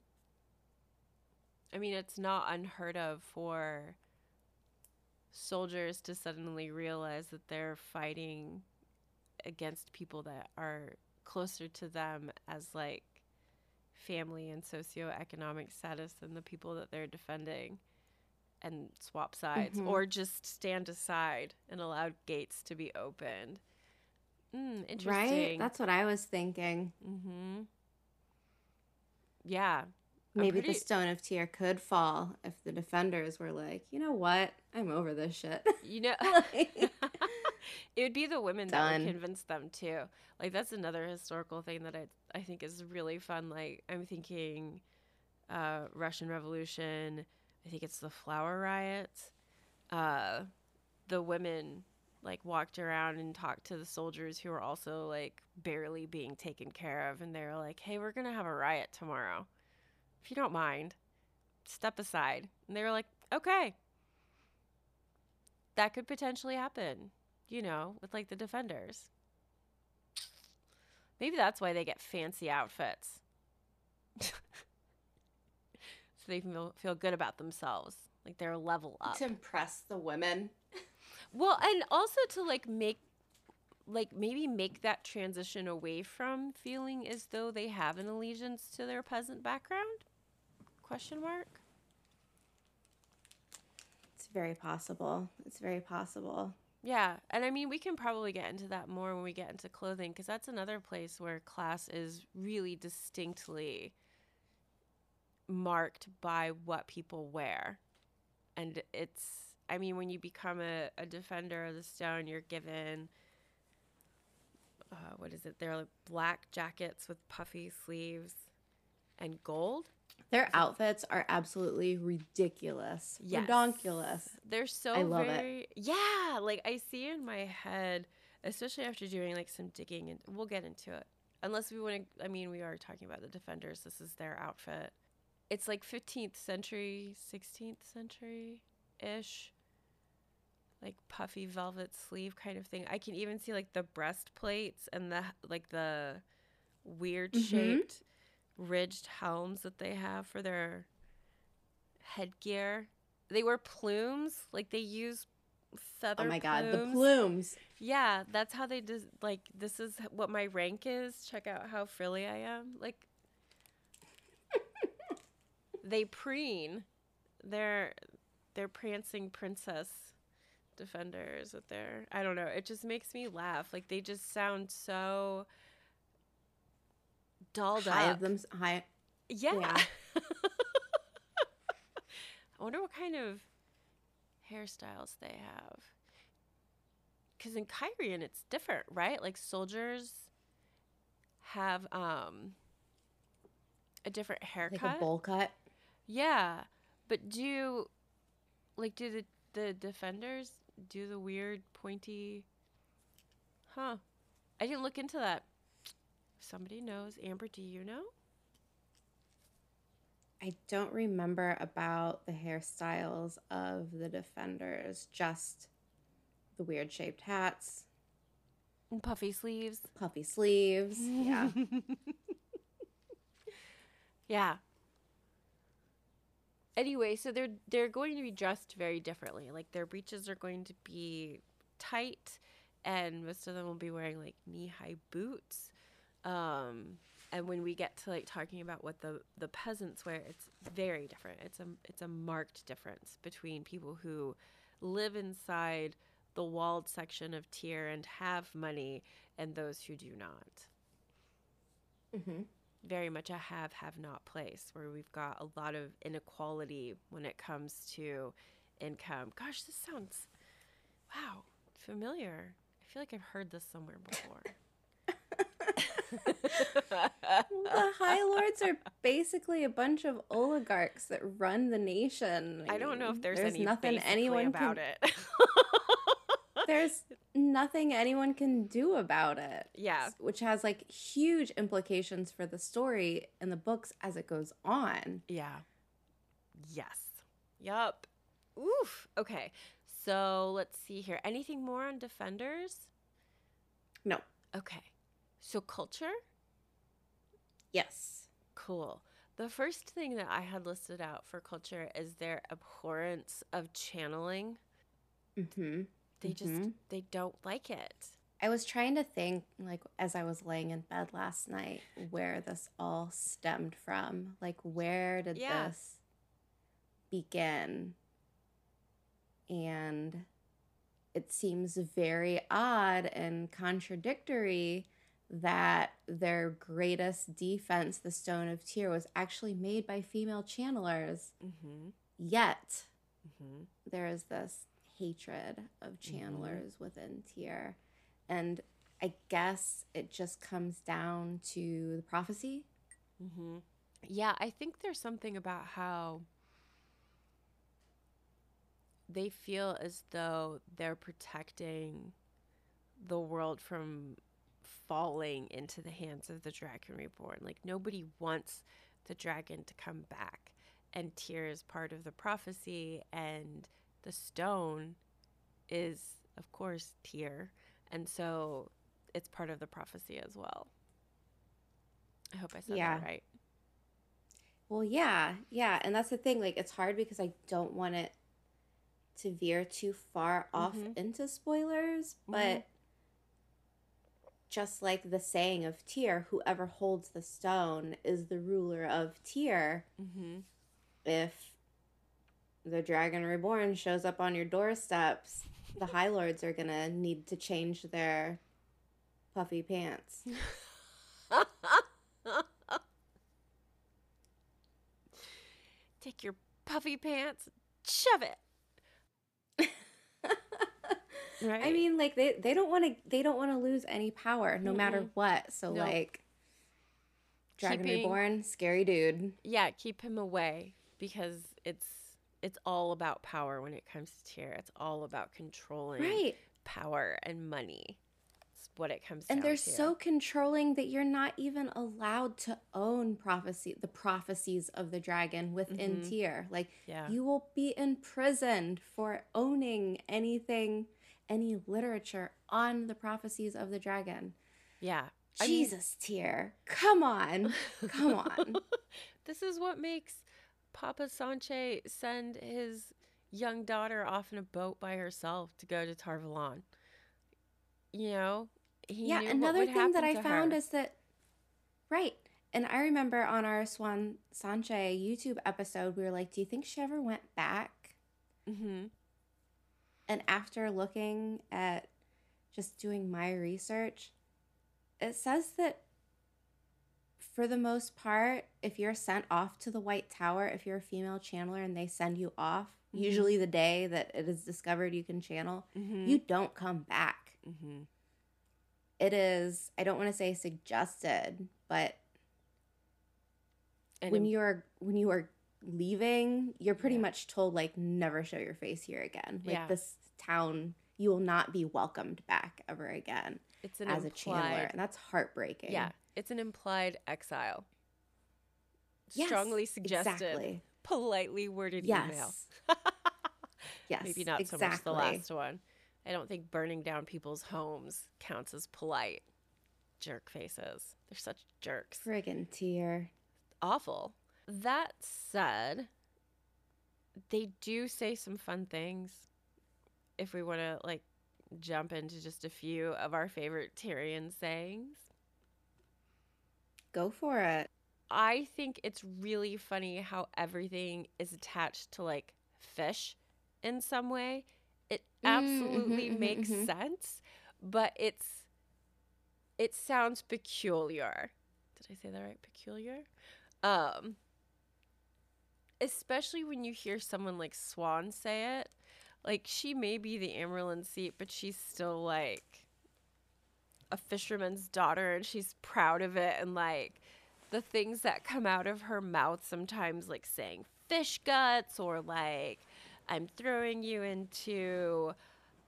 I mean, it's not unheard of for soldiers to suddenly realize that they're fighting against people that are closer to them as like family and socioeconomic status than the people that they're defending and swap sides Mhm. or just stand aside and allow gates to be opened. Mm, interesting. Right? That's what I was thinking. mm-hmm. Yeah. Maybe pretty- the stone of tear could fall if the defenders were like, you know what? I'm over this shit. *laughs* You know, Like- *laughs* it would be the women that would convince them too. Like that's another historical thing that I I think is really fun. Like I'm thinking, uh, Russian Revolution. I think it's the Flower Riots. Uh, the women like walked around and talked to the soldiers who were also like barely being taken care of, and they were like, "Hey, we're gonna have a riot tomorrow. If you don't mind, step aside." And they were like, "Okay." that could potentially happen, you know, with like the defenders. Maybe that's why they get fancy outfits. *laughs* so they feel, feel good about themselves, like they're a level up. to impress the women. Well, and also to like make like maybe make that transition away from feeling as though they have an allegiance to their peasant background? Question mark. It's very possible. It's very possible. Yeah, and I mean we can probably get into that more when we get into clothing because that's another place where class is really distinctly marked by what people wear. And it's I mean when you become a, a defender of the stone, you're given uh, what is it? They're like black jackets with puffy sleeves and gold. Their outfits are absolutely ridiculous. Yes. Redonkulous. They're so I love it. yeah, like I see in my head, especially after doing like some digging and we'll get into it. Unless we want to I mean we are talking about the defenders. This is their outfit. It's like 15th century, 16th century ish. Like puffy velvet sleeve kind of thing. I can even see like the breastplates and the like the weird Mhm. shaped ridged helms that they have for their headgear. They wear plumes, like they use feather. Oh my god, the plumes. Yeah, that's how they just like. This is what my rank is. Check out how frilly I am. Like *laughs* they preen. They're they're prancing princess defenders with their. I don't know. It just makes me laugh. Like they just sound so dolled High up. of them high Yeah. Yeah. *laughs* I wonder what kind of hairstyles they have. Because in Cairhien, it's different, right? Like soldiers have um a different like haircut. a bowl cut. Yeah, but do like do the the defenders do the weird pointy? Huh? I didn't look into that. Somebody knows, Amber, do you know? I don't remember about the hairstyles of the defenders, just the weird shaped hats, And Puffy sleeves. puffy sleeves. Yeah. *laughs* yeah. Anyway, so they're they're going to be dressed very differently. Like their breeches are going to be tight and most of them will be wearing like knee-high boots. Um and when we get to like talking about what the the peasants wear, it's very different. It's a it's a marked difference between people who live inside the walled section of Tear and have money and those who do not. hmm Very much a have have not place where we've got a lot of inequality when it comes to income. Gosh, this sounds wow, familiar. I feel like I've heard this somewhere before. *laughs* the High Lords are basically a bunch of oligarchs that run the nation. I don't know if there's, any nothing anyone about can, it. *laughs* There's nothing anyone can do about it. Yeah. Which has like huge implications for the story in the books as it goes on. Yeah. Yes. Yup. Oof. Okay. So let's see here. Anything more on defenders? No. Okay. So culture? Yes. Cool. The first thing that I had listed out for culture is their abhorrence of channeling. Mm-hmm. They just Mhm. they don't like it. I was trying to think, like, as I was laying in bed last night, where this all stemmed from. Like, where did Yeah. this begin? And it seems very odd and contradictory that their greatest defense, the Stone of Tear, was actually made by female channelers. Mm-hmm. Yet, Mm-hmm. there is this hatred of channelers within Tear. And I guess it just comes down to the prophecy. Mm-hmm. Yeah, I think there's something about how they feel as though they're protecting the world from falling into the hands of the dragon reborn. Like nobody wants the dragon to come back. And Tear is part of the prophecy and the stone is of course Tear. And so it's part of the prophecy as well. I hope I said Yeah. that right. Well, yeah, yeah. And that's the thing. Like, it's hard because I don't want it to veer too far off Mhm. into spoilers. But Mhm. Just like the saying of Tear, whoever holds the stone is the ruler of Tear. Mm-hmm. if the dragon reborn shows up on your doorsteps, the High Lords are gonna need to change their puffy pants. *laughs* Take your puffy pants, shove it. Right. I mean, like they they don't want to they don't want to lose any power no matter Mm-mm. what. So No. like, dragon Keeping- reborn, scary dude. yeah, keep him away because it's it's all about power when it comes to Tear. It's all about controlling Right. power and money. It's what it comes And they're to. so controlling that you're not even allowed to own prophecy the prophecies of the dragon within Mhm. Tear. Like yeah. You will be imprisoned for owning anything, any literature on the prophecies of the dragon. yeah. I mean- Jesus. Come on. Come on. *laughs* this is what makes Papa Sanche send his young daughter off in a boat by herself to go to Tar Valon. You know, he yeah, another thing that I found her. is that, right. And I remember on our Siuan Sanche YouTube episode, we were like, do you think she ever went back? Mhm. And after looking at just doing my research, it says that for the most part, if you're sent off to the White Tower, if you're a female channeler and they send you off, Mhm. usually the day that it is discovered you can channel, Mhm. you don't come back. Mhm. It is, I don't want to say suggested, but And when you're when you are leaving, you're pretty Yeah. much told like never show your face here again. Like Yeah. this town, you will not be welcomed back ever again it's an as a implied, channeler, and that's heartbreaking. Yeah, it's an implied exile. Yes, strongly suggested, exactly. politely worded email. Yes. *laughs* yes. Maybe not exactly. so much the last one. I don't think burning down people's homes counts as polite. Jerk faces. They're such jerks. Friggin' tear. Awful. That said, they do say some fun things. If we want to like jump into just a few of our favorite Tairen sayings. Go for it. I think it's really funny how everything is attached to like fish in some way. It Mm, absolutely mhm, mhm, makes mhm. sense, but it's it sounds peculiar. Did I say that right? Peculiar? Um especially when you hear someone like Siuan say it. Like she may be the Amyrlin seat, but she's still like a fisherman's daughter and she's proud of it and like the things that come out of her mouth sometimes like saying fish guts or like i'm throwing you into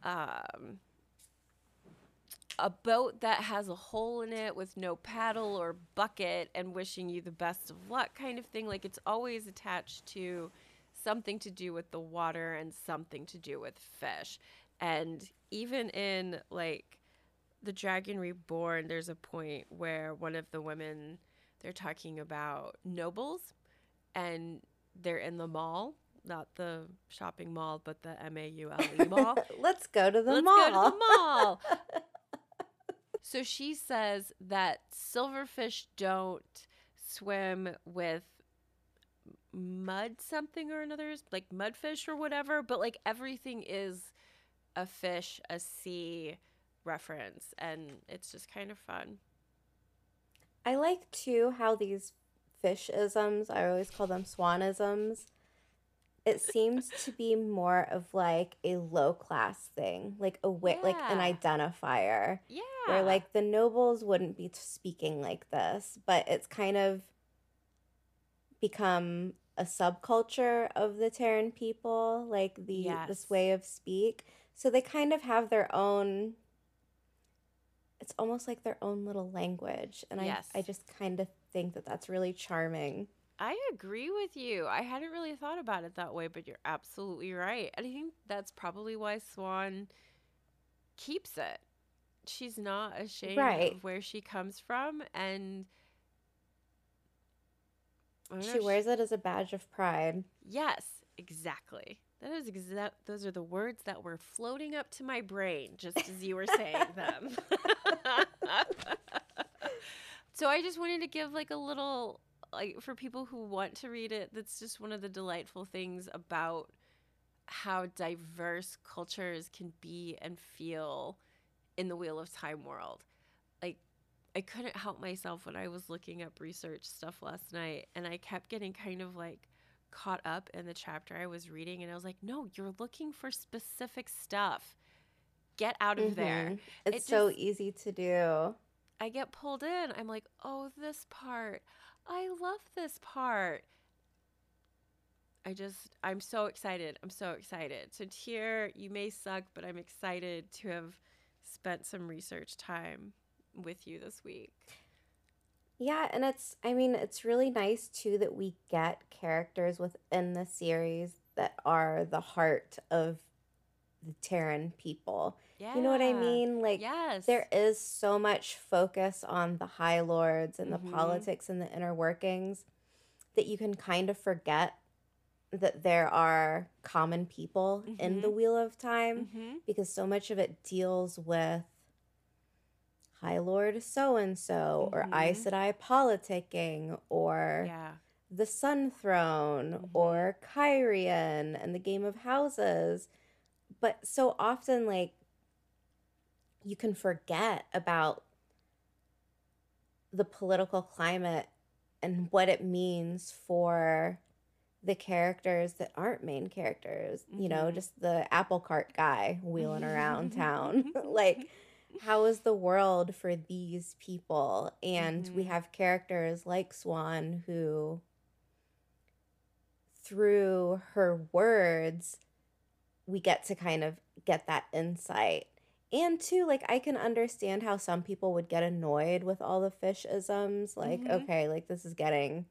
um, a boat that has a hole in it with no paddle or bucket and wishing you the best of luck kind of thing. Like it's always attached to something to do with the water and something to do with fish. And even in like the dragon reborn there's a point where one of the women they're talking about nobles and they're in the Maule not the shopping mall but the m-a-u-l-e *laughs* Maule. Let's go to the let's mall. go to the mall. *laughs* So she says that silverfish don't swim with mud something or another like mudfish or whatever but like everything is a fish a sea reference and it's just kind of fun I like too how these fish isms, I always call them swanisms, it seems to be more of like a low class thing, like a wi- like an identifier. yeah Where like the nobles wouldn't be speaking like this, but it's kind of become a subculture of the Tairen people, like the Yes. this way of speak. So they kind of have their own it's almost like their own little language and Yes. I I just kind of think that that's really charming. I agree with you. I hadn't really thought about it that way, but you're absolutely right. And I think that's probably why Siuan keeps it. She's not ashamed Right. of where she comes from and I don't know, Oh she wears it as a badge of pride. Yes, exactly. That is exact. Those are the words that were floating up to my brain just as you were saying them. *laughs* so I just wanted to give like a little like for people who want to read it. That's just one of the delightful things about how diverse cultures can be and feel in the Wheel of Time world. I couldn't help myself when I was looking up research stuff last night and I kept getting kind of like caught up in the chapter I was reading and I was like, "No, you're looking for specific stuff. Get out of there." Mhm. It's It so easy to do. I get pulled in. I'm like, "Oh, this part. I love this part." I just I'm so excited. I'm so excited. So Tear, you may suck, but I'm excited to have spent some research time with you this week. Yeah, and it's I mean, it's really nice too that we get characters within the series that are the heart of the Tairen people. Yeah. You know what I mean? Like yes. there is so much focus on the high lords and Mhm. the politics and the inner workings that you can kind of forget that there are common people in the Mhm. Wheel of Time hmm because so much of it deals with High Lord so and so or Mhm. Aes Sedai politicking or Yeah. the Sun Throne Mhm. or Cairhien and the Game of Houses. But so often, like, you can forget about the political climate and what it means for the characters that aren't main characters. You know, Mhm. just the apple cart guy wheeling around *laughs* town. *laughs* like, *laughs* how is the world for these people? And we Mhm. have characters like Siuan who, through her words, we get to kind of get that insight. And too, like, I can understand how some people would get annoyed with all the fish isms. Like, Mhm. okay, like, this is getting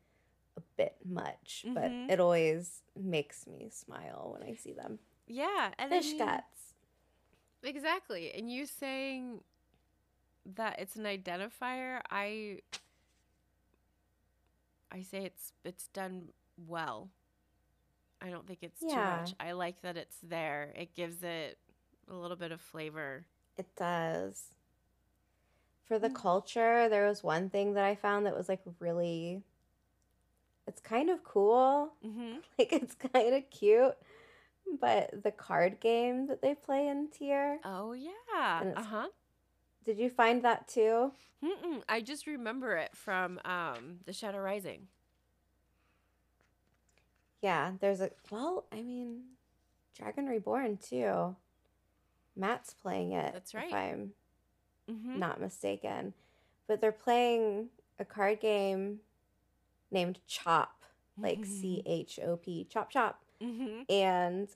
a bit much, but Mhm. it always makes me smile when I see them. Yeah, and I Fish mean- guts. Exactly. And you saying that it's an identifier, I I say it's it's done well. I don't think it's Yeah. too much. I like that it's there. It gives it a little bit of flavor. It does. For the Mm. culture, there was one thing that I found that was like really it's kind of cool. Mm-hmm. *laughs* Like it's kind of cute. But the card game that they play in Tear, Oh yeah. Uh huh. did you find that too? Mm-mm. I just remember it from um, The Shadow Rising. Yeah, there's a well, I mean, Dragon Reborn too. Mat's playing it. That's right. If. I'm Mm-hmm. not mistaken. But they're playing a card game named Chop, like C H O P, Chop Chop. Mm-hmm. And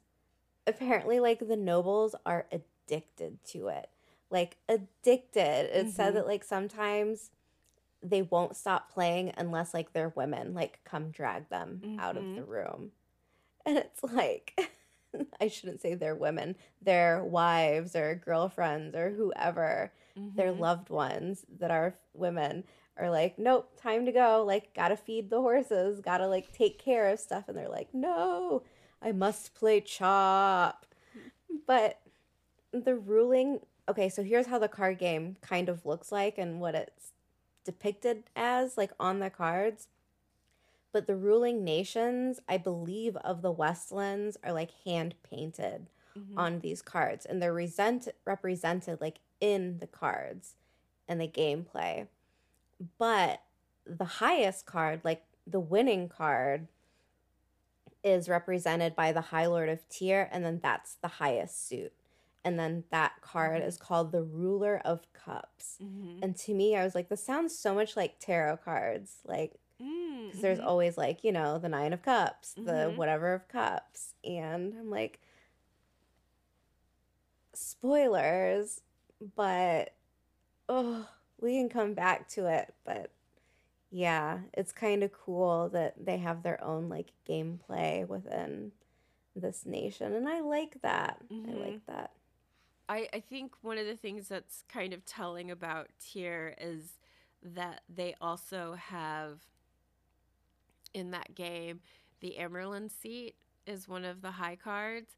apparently, like, the nobles are addicted to it. Like, addicted. It Mhm. said that, like, sometimes they won't stop playing unless, like, their women, like, come drag them out of Mhm. the room. And it's like, *laughs* I shouldn't say their women, their wives or girlfriends or whoever their Mhm. loved ones that are women are like, nope, time to go. Like, gotta feed the horses, gotta like take care of stuff. And they're like, no, I must play chop. But the ruling, okay, so here's how the card game kind of looks like and what it's depicted as, like on the cards. But the ruling nations, I believe, of the Westlands are like hand painted Mhm. on these cards and they're resent- represented like in the cards and the gameplay but the highest card like the winning card is represented by the high lord of Tear and then that's the highest suit and then that card Mhm. is called the ruler of cups Mhm. and to me i was like this sounds so much like tarot cards like Mm, because there's always like you know the nine of cups the Mhm. whatever of cups and i'm like spoilers but oh we can come back to it but yeah it's kind of cool that they have their own like gameplay within this nation and i like that i Mhm. like that I, I think one of the things that's kind of telling about Tear is that they also have in that game the Amyrlin seat is one of the high cards,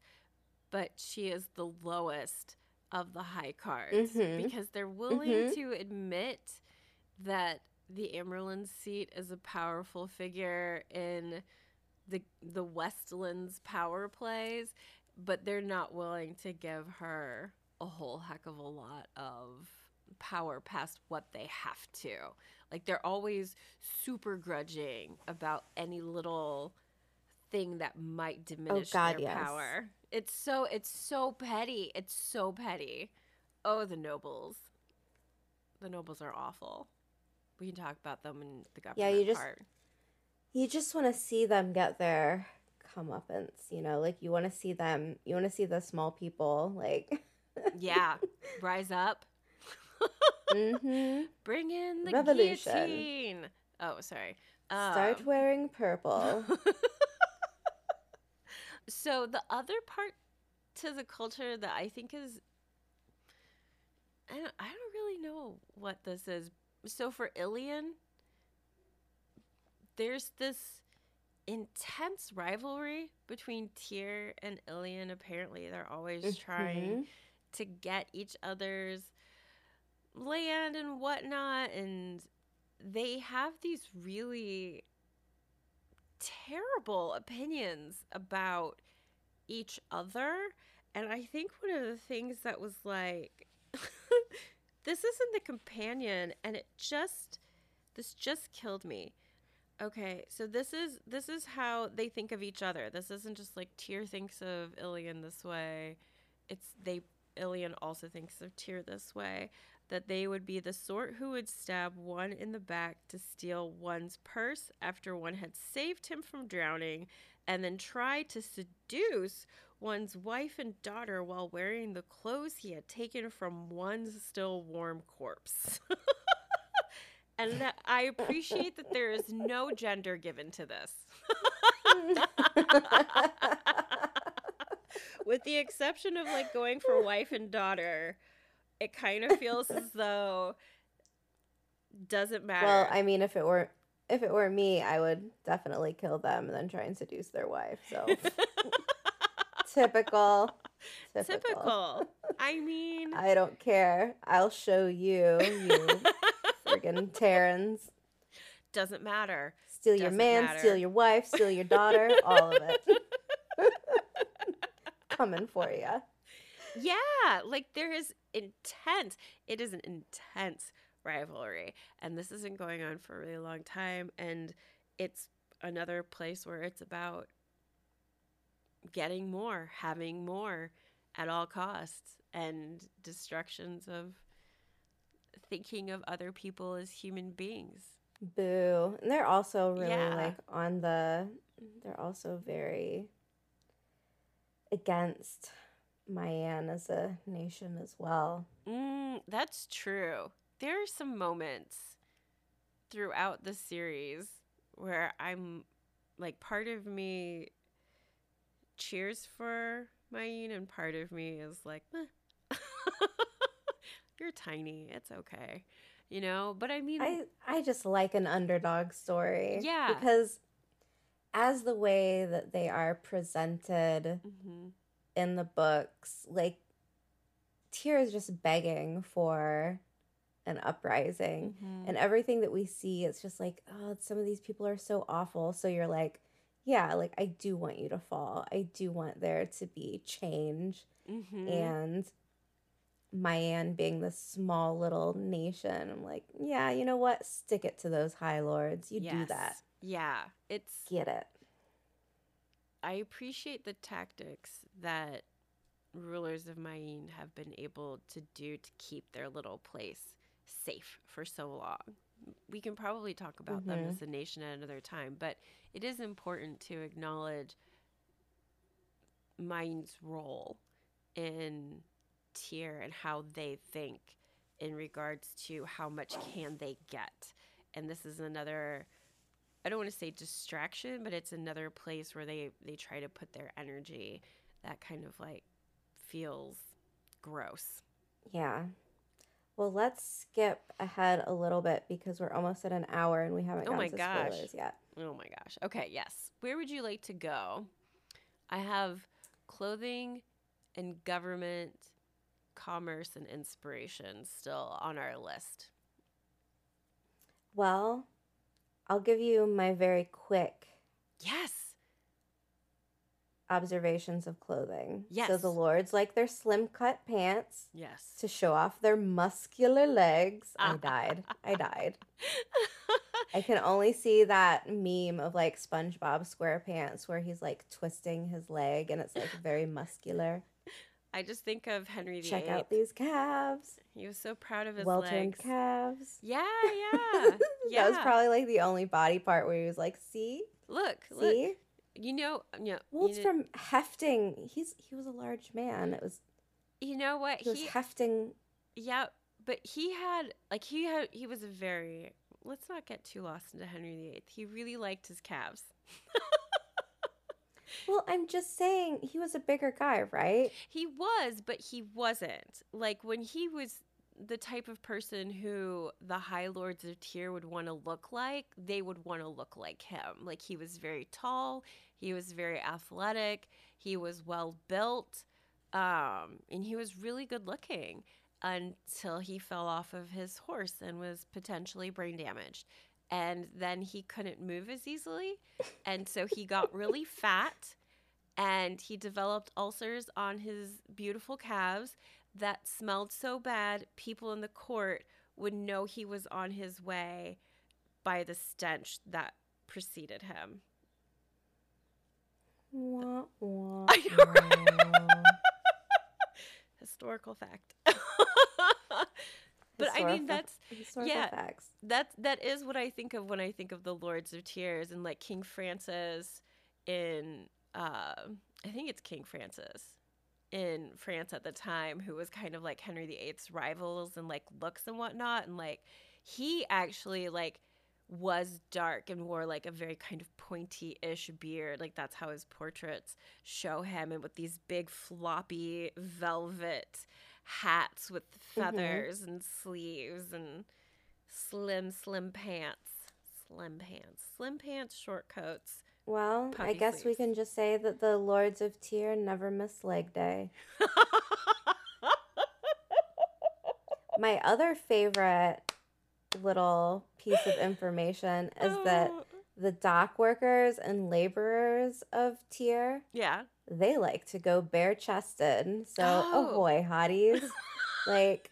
but she is the lowest of the high cards Mhm. because they're willing Mhm. to admit that the Amyrlin seat is a powerful figure in the the Westlands power plays, but they're not willing to give her a whole heck of a lot of power past what they have to. Like they're always super grudging about any little thing that might diminish oh, God, their yes. power. It's so it's so petty. It's so petty. Oh, the nobles. The nobles are awful. We can talk about them in the government Yeah, you just- part. you just want to see them get their comeuppance you know like you want to see them you want to see the small people like *laughs* Yeah, rise up. hmm *laughs* Bring in the Revolution. guillotine. Oh, sorry. Start Um, wearing purple. *laughs* so the other part to the culture that I think is I don't, I don't really know what this is. So for Illian, there's this intense rivalry between Tear and Illian. Apparently, they're always trying Mhm. to get each other's land and whatnot and they have these really terrible opinions about each other and i think one of the things that was like *laughs* this isn't the companion and it just this just killed me. Okay so this is this is how they think of each other. This isn't just like Tear thinks of Illian this way. It's they Illian also thinks of Tear this way that they would be the sort who would stab one in the back to steal one's purse after one had saved him from drowning and then try to seduce one's wife and daughter while wearing the clothes he had taken from one's still warm corpse. *laughs* And that I appreciate that there is no gender given to this. *laughs* With the exception of like going for wife and daughter, it kind of feels as *laughs* though doesn't matter. Well, I mean, if it were if it were me, I would definitely kill them and then try and seduce their wife. So typical, *laughs* typical. Typical. I mean, I don't care. I'll show you, you *laughs* friggin' Tairens. doesn't matter. Steal your Doesn't man, matter. steal your wife, steal your daughter, all of it. *laughs* Coming for you. Yeah, like there is intense. It is an intense rivalry, and this isn't going on for a really long time. And it's another place where it's about getting more, having more at all costs, and destructions of thinking of other people as human beings. Boo. And they're also really Yeah. like on the they're also very against Mayene as a nation as well. Mm, that's true. There are some moments throughout the series where I'm like, part of me cheers for Mayene, and part of me is like, *laughs* you're tiny. It's okay. You know? But I mean, I I just like an underdog story. Yeah. Because as the way that they are presented Mhm. in the books, like Tear is just begging for an uprising. Mhm. And everything that we see, it's just like, oh, some of these people are so awful. So you're like, yeah, like I do want you to fall. I do want there to be change. Mhm. And Mayene being this small little nation, I'm like, yeah, you know what? Stick it to those high lords. You do that. Yeah. It's Get it. I appreciate the tactics that rulers of Mayene have been able to do to keep their little place safe for so long. We can probably talk about them Mhm. as a nation at another time, but it is important to acknowledge mind's role in Tear and how they think in regards to how much can they get. And this is another I don't want to say distraction, but it's another place where they they try to put their energy that kind of like feels gross. Yeah. Well, let's skip ahead a little bit because we're almost at an hour and we haven't Oh gotten my to gosh. spoilers yet. Oh my gosh. Okay, yes. Where would you like to go? I have clothing and government, commerce and inspiration still on our list. Well, I'll give you my very quick Yes. Observations of clothing. Yes. So the lords like their slim cut pants Yes. to show off their muscular legs. I *laughs* died. I died. I can only see that meme of like SpongeBob SquarePants where he's like twisting his leg and it's like very muscular. I just think of Henry VIII. Check out these calves. He was so proud of his Well turned legs. calves. Yeah, yeah. *laughs* yeah. That was probably like the only body part where he was like, see? Look, look. You know, um, you know, Well, it's from hefting. He's he was a large man. It was you know what he was he, hefting. yeah, but he had like he had he was a very let's not get too lost into Henry VIII. He really liked his calves. *laughs* Well, I'm just saying he was a bigger guy, right? He was, but he wasn't. Like when he was the type of person who the High Lords of Tear would want to look like, they would want to look like him. Like he was very tall, he was very athletic, he was well built, um, and he was really good looking until he fell off of his horse and was potentially brain damaged. And then he couldn't move as easily. And so he got really *laughs* fat and he developed ulcers on his beautiful calves that smelled so bad people in the court would know he was on his way by the stench that preceded him. Wah, *laughs* wah, I know, right? wah. *laughs* Historical fact. *laughs* but I mean that's historical yeah. facts. that that is what I think of when I think of the Lords of Tears and like King Francis in uh, I think it's King Francis in France at the time who was kind of like Henry VIII's rivals and like looks and whatnot and like he actually like was dark and wore like a very kind of pointy-ish beard like that's how his portraits show him and with these big floppy velvet hats with Mm-hmm. feathers and sleeves and slim slim pants slim pants slim pants short coats Well, I guess we can just say that the Lords of Tear never miss leg day. *laughs* My other favorite little piece of information *laughs* is that Oh, the dock workers and laborers of Tear, yeah they like to go bare chested. So, Oh. oh. ahoy, hotties. *laughs* like,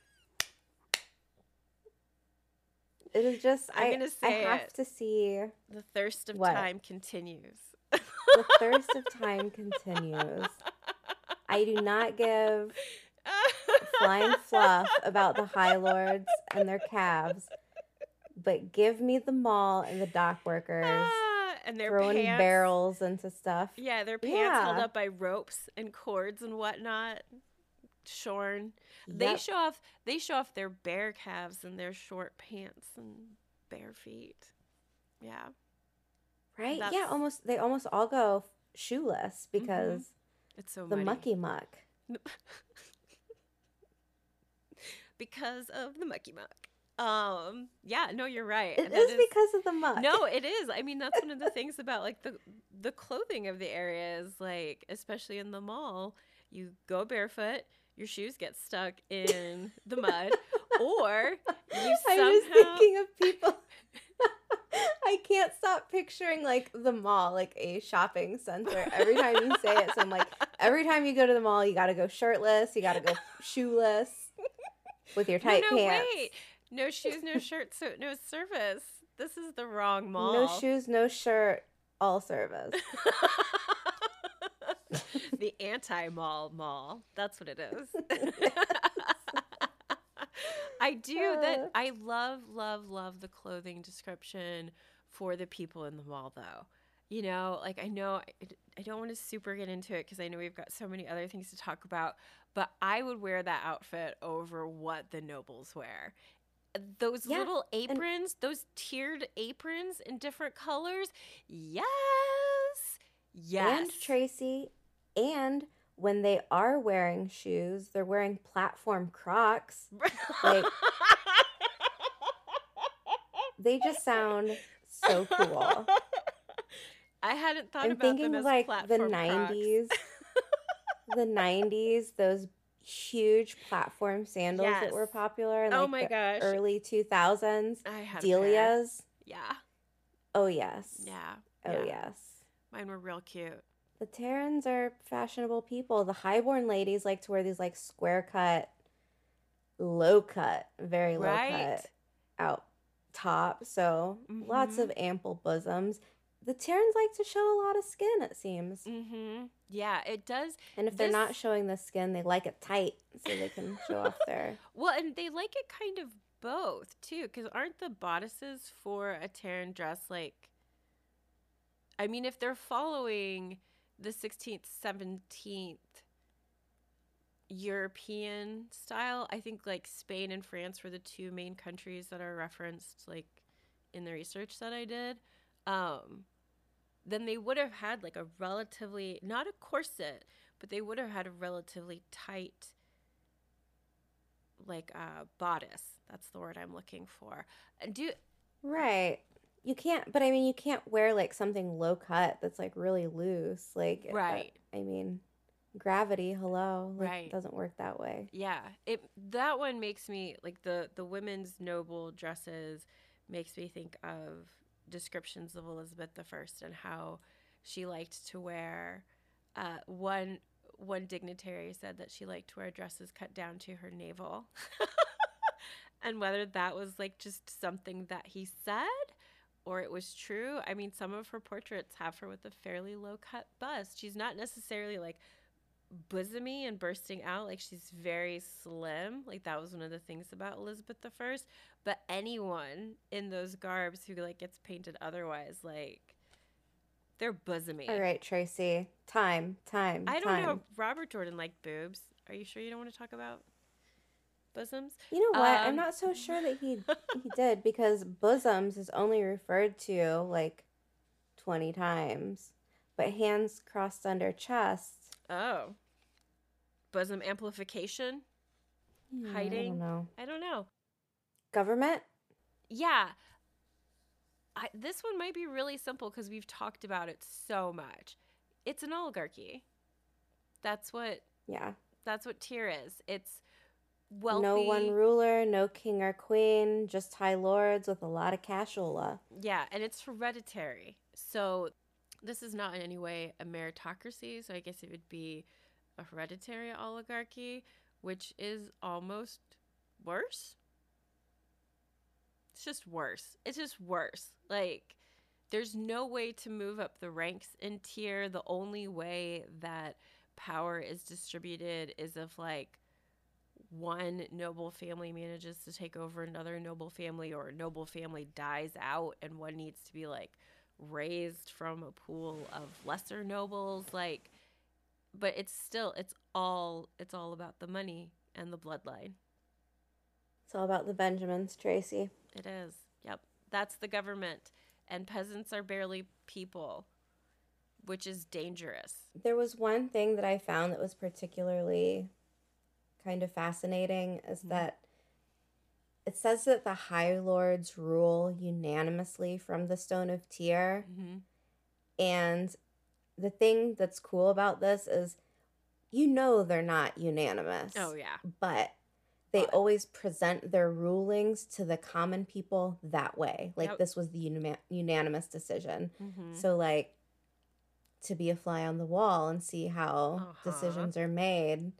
it is just, I'm I, gonna say I have it. to see the thirst of What? time continues the thirst of *laughs* time continues. I do not give flying fluff about the High Lords and their calves, but give me the Maule and the dock workers Ah, and their throwing pants, barrels into stuff. Yeah, their pants held up by ropes and cords and whatnot, shorn. They show off. They show off their bare calves and their short pants and bare feet. Yeah, right? Yeah, almost. They almost all go shoeless because it's so the muddy. mucky muck. *laughs* because of the mucky muck. Um, yeah, no, you're right. It That is because of the muck. No, it *laughs* is. I mean, that's one of the things about like the the clothing of the area is like, especially in the Maule, you go barefoot, your shoes get stuck in the mud, *laughs* or you I'm somehow just thinking of people. *laughs* I can't stop picturing like the Maule, like a shopping center. Every time you say it, so I'm like, every time you go to the mall, you got to go shirtless, you got to go shoeless with your no, tight no, pants. wait, no shoes, no shirt, so no service. This is the wrong mall. No shoes, no shirt, all service. *laughs* the anti-mall mall. That's what it is. *laughs* I do Uh. that. I love, love, love the clothing description for the people in the Maule, though. You know, like I know I, I don't want to super get into it because I know we've got so many other things to talk about, but I would wear that outfit over what the nobles wear. Those Yeah, little aprons, those tiered aprons in different colors. Yes. Yes. And Tracy, and when they are wearing shoes, they're wearing platform Crocs. like- *laughs* They just sound so cool. I hadn't thought I'm about thinking them as like the platform Crocs. 90s. the 90s, those huge platform sandals Yes. that were popular in Oh my the gosh. early 2000s. I pair. Delia's. Yeah. Oh, yes. Yeah. Oh, yeah. yes. Mine were real cute. The Tairens are fashionable people. The highborn ladies like to wear these like square cut, low cut, very low Right. cut out top. So lots Mhm. of ample bosoms. The Tairens like to show a lot of skin, it seems. Mm-hmm. Yeah, it does. And if they're not showing the skin, they like it tight so they can *laughs* show off their. Well, and they like it kind of both too, because aren't the bodices for a Tairen dress like? I mean, if they're following the 16th, 17th European style, I think like Spain and France were the two main countries that are referenced like in the research that I did. Um, then they would have had like a relatively not a corset, but they would have had a relatively tight like uh bodice. That's the word I'm looking for. Do Right. You can't, but I mean, you can't wear like something low cut that's like really loose. Like, uh, right. I mean, gravity, hello. Like, Right. doesn't work that way. Yeah. It that one makes me like the the women's noble dresses makes me think of descriptions of Elizabeth I and how she liked to wear uh one one dignitary said that she liked to wear dresses cut down to her navel. *laughs* and whether that was like just something that he said or it was true. I mean, some of her portraits have her with a fairly low cut bust. She's not necessarily like bosomy and bursting out. Like she's very slim. Like that was one of the things about Elizabeth the First. But anyone in those garbs who like gets painted otherwise, like they're bosomy. All right, Tracy. Time, time. I don't time. know. Robert Jordan liked boobs. Are you sure you don't want to talk about? bosoms. You know what? I'm Um, not so sure that he *laughs* he did because bosoms is only referred to like 20 times, but hands crossed under chest. Oh. Bosom amplification? I Hiding? don't know. I don't know. Government? Yeah. I, this one might be really simple because we've talked about it so much. It's an oligarchy. That's what Yeah. that's what Tear is. It's wealthy. No one ruler, no king or queen, just high lords with a lot of cashola. Yeah, and it's hereditary. So this is not in any way a meritocracy. So I guess it would be a hereditary oligarchy, which is almost worse. It's just worse. It's just worse. Like, there's no way to move up the ranks in Tear. The only way that power is distributed is if, like, one noble family manages to take over another noble family or a noble family dies out and one needs to be like raised from a pool of lesser nobles like but it's still it's all it's all about the money and the bloodline. It's all about the Benjamins, Tracy. it is. Yep. That's the government. And peasants are barely people which is dangerous. There was one thing that I found that was particularly kind of fascinating is Mhm. that it says that the High Lords rule unanimously from the Stone of Tear. mm-hmm. And the thing that's cool about this is you know they're not unanimous. oh yeah But they But- always present their rulings to the common people that way. Like Yep. this was the unanimous decision. mm-hmm. So like to be a fly on the wall and see how Uh-huh. decisions are made.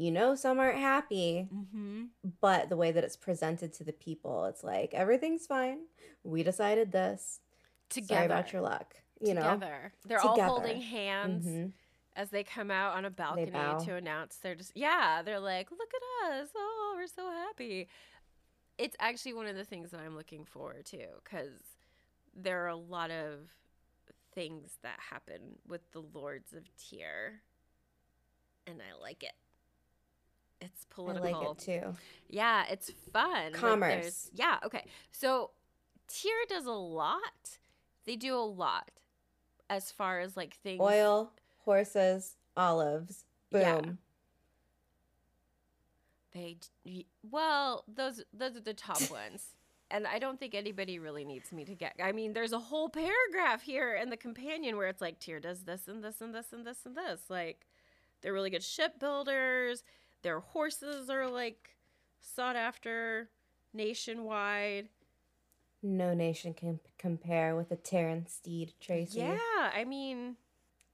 You know some aren't happy, Mm-hmm. but the way that it's presented to the people, it's like everything's fine. We decided this. together Sorry about your luck. You know. together they're all Together. holding hands Mhm. as they come out on a balcony to announce they're just yeah they're like look at us oh we're so happy it's actually one of the things that i'm looking forward to because there are a lot of things that happen with the lords of Tear and i like it it's I political like it too. yeah, it's fun. Like, Commerce. yeah, okay. So Tear does a lot. They do a lot as far as like things. Oil, horses, olives. Boom. Yeah. They well, those those are the top *laughs* ones. And I don't think anybody really needs me to get. I mean, there's a whole paragraph here in the companion where it's like Tear does this and this and this and this and this. Like, they're really good shipbuilders. Their horses are like sought after nationwide. No nation can compare with the Tairen steed, Tracy. Yeah, I mean,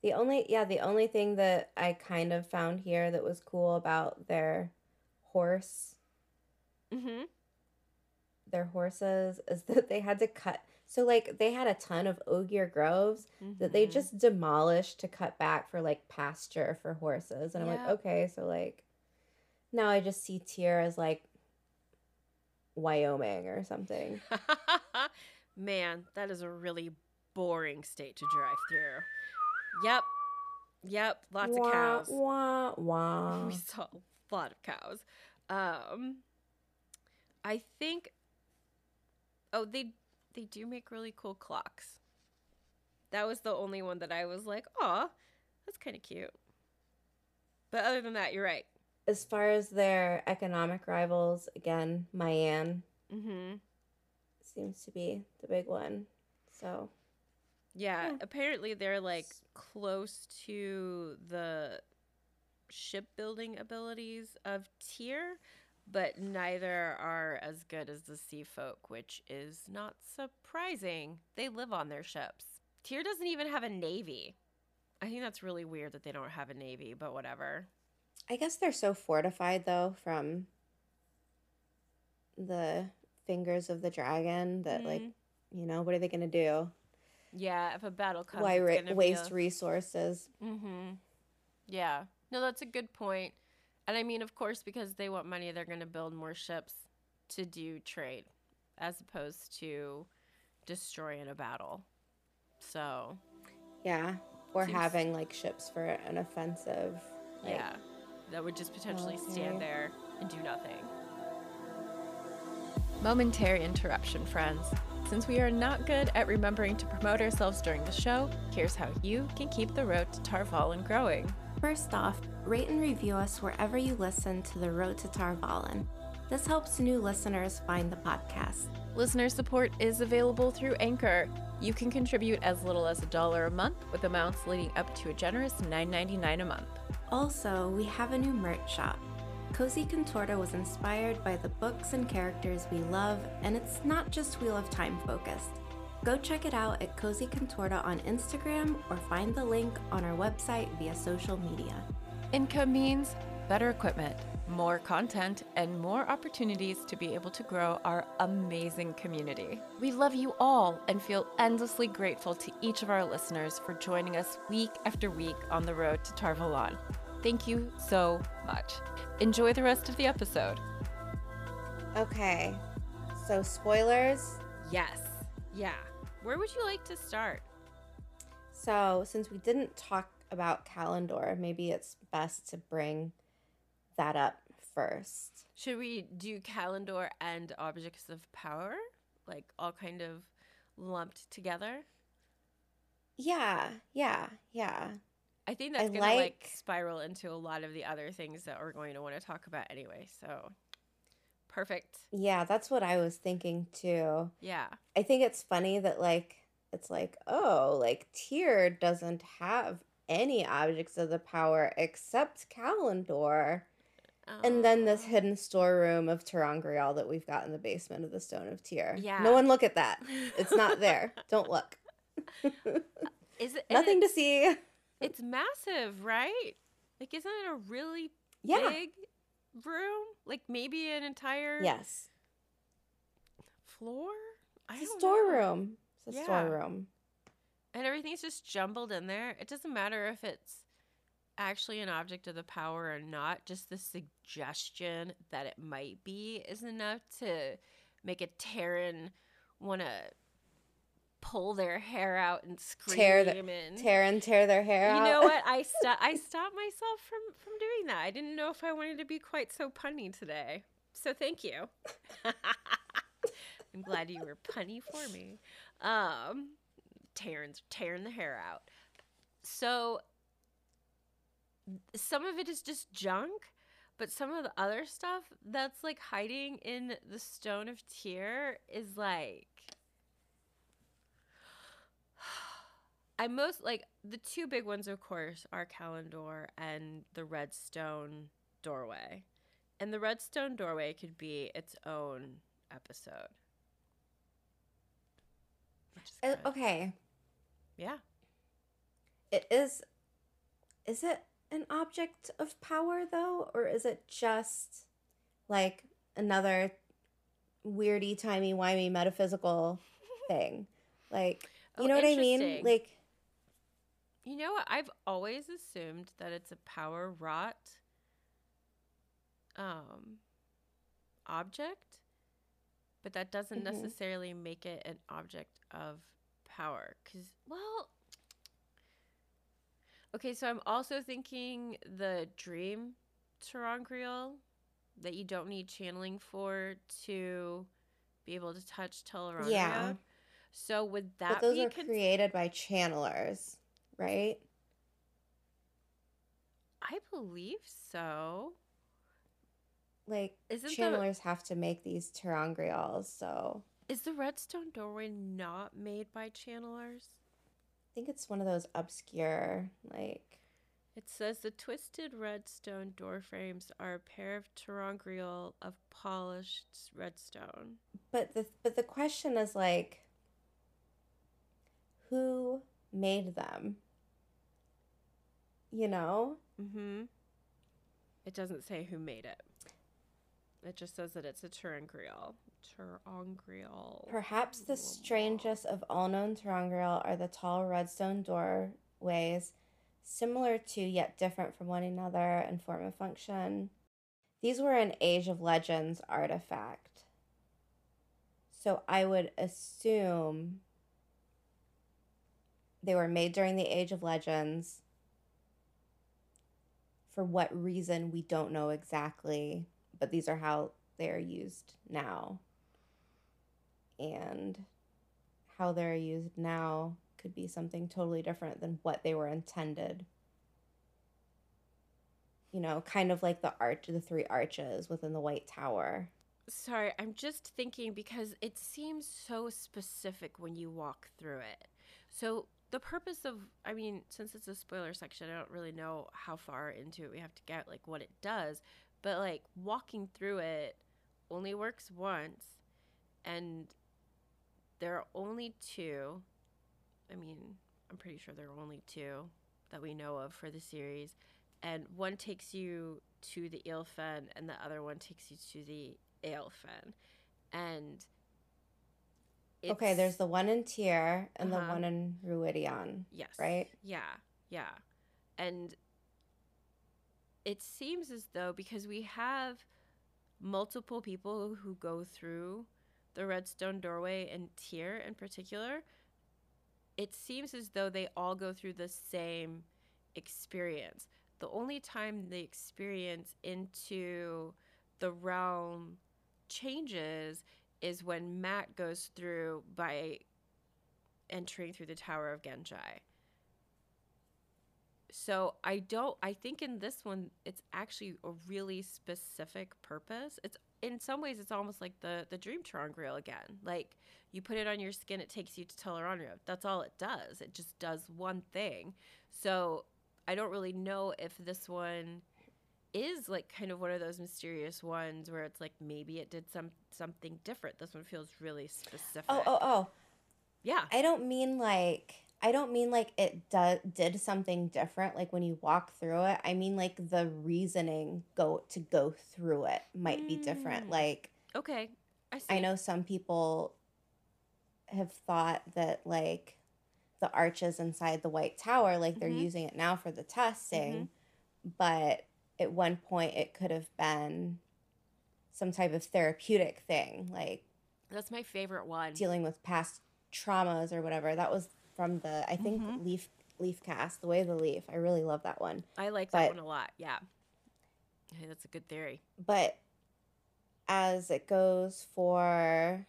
The only yeah, the only thing that I kind of found here that was cool about their horse, mm-hmm. their horses is *laughs* that they had to cut so like they had a ton of Ogier groves that they Mhm. just demolished to cut back for like pasture for horses. And I'm like, okay, so like now I just see Tear as like Wyoming or something. *laughs* Man, that is a really boring state to drive through. Yep. Yep. Lots wah, of cows. Wah wah. *laughs* We saw a lot of cows. Um I think Oh, they they do make really cool clocks. That was the only one that I was like, "Aw, that's kind of cute." But other than that, you're right. As far as their economic rivals, again, Mayene Mhm. seems to be the big one. So Yeah, Yeah. apparently they're like close to the shipbuilding abilities of Tear, but neither are as good as the sea folk, which is not surprising. They live on their ships. Tear doesn't even have a navy. I think that's really weird that they don't have a navy, but whatever. I guess they're so fortified though from the fingers of the dragon that like Mhm. you know what are they gonna do? Yeah, if a battle comes, Why ra- waste a- resources? Mm-hmm. Yeah. No, that's a good point. And I mean, of course, because they want money, they're going to build more ships to do trade as opposed to destroying a battle. So, Yeah, or Seems- having like ships for an offensive. Like, yeah, that would just potentially stand there and do nothing. Momentary interruption, friends. Since we are not good at remembering to promote ourselves during the show, here's how you can keep the road to Tar Valon growing. First off, rate and review us wherever you listen to The Road to Tar Valon. This helps new listeners find the podcast. Listener support is available through Anchor. You can contribute as little as a dollar a month, with amounts leading up to a generous $9.99 a month. Also, we have a new merch shop. Cozy Contorta was inspired by the books and characters we love, and it's not just Wheel of Time focused. Go check it out at Cozy Contorta on Instagram or find the link on our website via social media. Income means better equipment, more content, and more opportunities to be able to grow our amazing community. We love you all and feel endlessly grateful to each of our listeners for joining us week after week on the road to Tar Valon. Thank you so much. Enjoy the rest of the episode. Okay, so spoilers. Yes. Yeah. Where would you like to start? So, since we didn't talk about Callandor, maybe it's best to bring that up first. Should we do Callandor and objects of power? Like all kind of lumped together? Yeah, yeah, yeah. I think that's I gonna like... like- spiral into a lot of the other things that we're going to want to talk about anyway. So perfect. Yeah, that's what I was thinking too. Yeah. I think it's funny that like it's like, oh, like Tear doesn't have any objects of the power except Callandor. And then this Oh. hidden storeroom of ter'angreal that we've got in the basement of the Stone of Tear. Yeah. No one look at that. It's not there. *laughs* Don't look. *laughs* Is it Nothing to see. It's massive, right? Like, isn't it a really Yeah. big room? Like maybe an entire Yes. floor? I It's a storeroom. It's a Yeah. storeroom. And everything's just jumbled in there. It doesn't matter if it's actually an object of the power or not. Just the suggestion that it might be is enough to make a Tairen want to pull their hair out and scream. Tear the- and Tear and tear their hair you out. know what? I *laughs* sto- I stopped myself from from doing that. I didn't know if I wanted to be quite so punny today. So thank you. *laughs* I'm glad you were punny for me. Um, tearing tearing the hair out. So some of it is just junk, but some of the other stuff that's like hiding in the stone of tear is like I most like the two big ones, of course, are Callandor and the Redstone doorway. And the Redstone doorway could be its own episode. Uh, okay. Yeah. It is. Is it an object of power though, or is it just like another weirdy, timey, wimey metaphysical *laughs* thing? Like, you Oh, know what I mean? Like, You know what? I've always assumed that it's a power wrought um object, but that doesn't Mhm. necessarily make it an object of power cuz well Okay, so I'm also thinking the dream ter'angreal that you don't need channeling for to be able to touch Tel'aran'rhiod. Yeah. So would that but those be are cons- created by channelers, right? I believe so. Like, Isn't the channelers have to make these ter'angreals, so is the redstone doorway not made by channelers? I think it's one of those obscure, like, It says the twisted redstone door frames are a pair of ter'angreal of polished redstone. but the but the question is like, who made them? You know, Mm-hmm. It doesn't say who made it. It just says that it's a ter'angreal. Ter'angreal. perhaps the strangest of all known ter'angreal are the tall redstone doorways, similar to yet different from one another in form and function. These were an Age of Legends artifact. So I would assume they were made during the Age of Legends. For what reason, we don't know exactly, but these are how they are used now. and how they're used now could be something totally different than what they were intended. You know, kind of like the arch, the three arches within the White Tower. Sorry, I'm just thinking because it seems so specific when you walk through it. So, the purpose of, I mean, since it's a spoiler section, I don't really know how far into it we have to get, like what it does. But, like, walking through it only works once, and there are only two. I mean, I'm pretty sure there are only two that we know of for the series. And one takes you to the Eelfinn, and the other one takes you to the Aelfinn. And okay, there's the one in Tear and the Uh-huh. one in Rhuidean, Yes. right? Yeah. Yeah. And it seems as though because we have multiple people who go through the Redstone doorway and Tear in particular, it seems as though they all go through the same experience. The only time the experience into the realm changes is when Mat goes through by entering through the Tower of Ghenjei. So I don't I think in this one it's actually a really specific purpose. It's in some ways it's almost like the the Dream ter'angreal again. Like you put it on your skin, it takes you to Tel'aran'rhiod. That's all it does. It just does one thing. So I don't really know if this one is like kind of one of those mysterious ones where it's like maybe it did some something different. This one feels really specific. Oh, oh, oh. yeah. I don't mean like I don't mean like it do- did something different like when you walk through it. I mean like the reasoning go to go through it might be different. Mm. Like Okay. I see. I know some people have thought that like the arches inside the white tower like they're Mhm. using it now for the testing, Mm-hmm. but at one point it could have been some type of therapeutic thing like That's my favorite one. dealing with past traumas or whatever. That was from the I think Mhm. leaf leaf cast, the way of the leaf. I really love that one. I like that one a lot. Yeah. Hey, that's a good theory. But as it goes for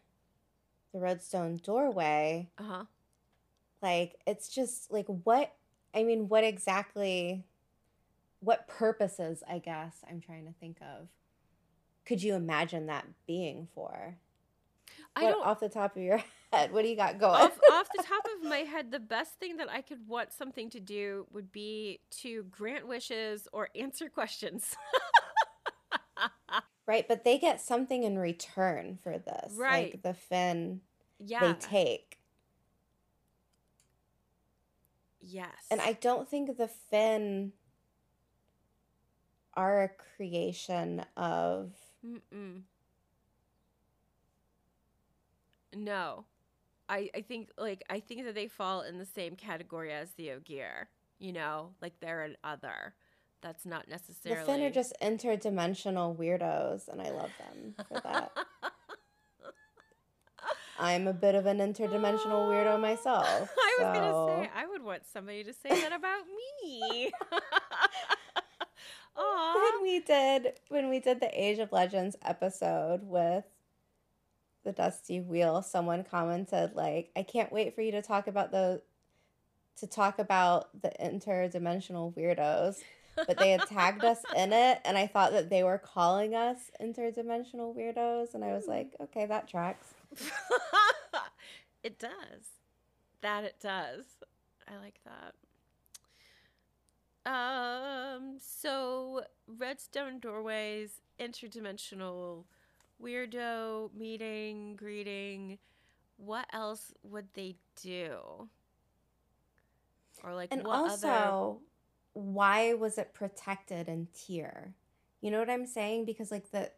the redstone doorway, Uh huh. like it's just like what I mean, what exactly what purposes, I guess, I'm trying to think of. Could you imagine that being for? I What- don't. off the top of your *laughs* head. What do you got going? off, off the top of my *laughs* head, the best thing that I could want something to do would be to grant wishes or answer questions. *laughs* Right, but they get something in return for this. Right. Like the Finn yeah. they take. yes. And I don't think the Finn are a creation of Mm-mm. No. I, I think like I think that they fall in the same category as the Ogier. You know, like they're an other. That's not necessarily the Finn are just interdimensional weirdos and I love them for that. *laughs* I'm a bit of an interdimensional weirdo myself. *laughs* I was so- gonna say I would want somebody to say that about me. *laughs* Aw. when we did when we did the Age of Legends episode with the Dusty Wheel, someone commented like, "I can't wait for you to talk about the to talk about the interdimensional weirdos." But they had tagged us in *laughs* it, and I thought that they were calling us interdimensional weirdos, and I was like, hmm. "Okay, that tracks." *laughs* it does. That it does. I like that. Um, so redstone doorways, interdimensional weirdo meeting, greeting. What else would they do? Or like And also, other why was it protected in Tear? You know what I'm saying? Because like the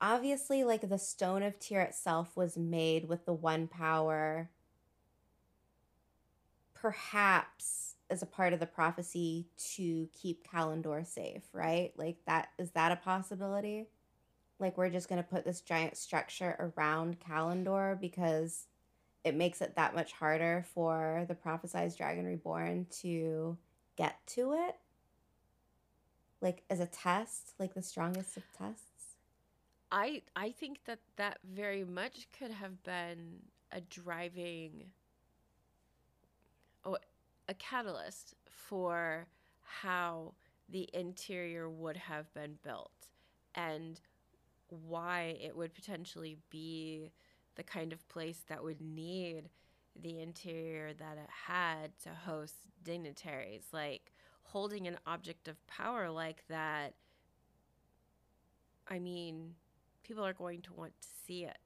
obviously like the stone of Tear itself was made with the one power perhaps as a part of the prophecy to keep Callandor safe, right? Like that is that a possibility? Like we're just going to put this giant structure around Callandor because it makes it that much harder for the prophesized dragon reborn to get to it like as a test like the strongest of tests I I think that that very much could have been a driving oh a catalyst for how the interior would have been built and why it would potentially be the kind of place that would need the interior that it had to host dignitaries. Like holding an object of power like that i mean people are going to want to see it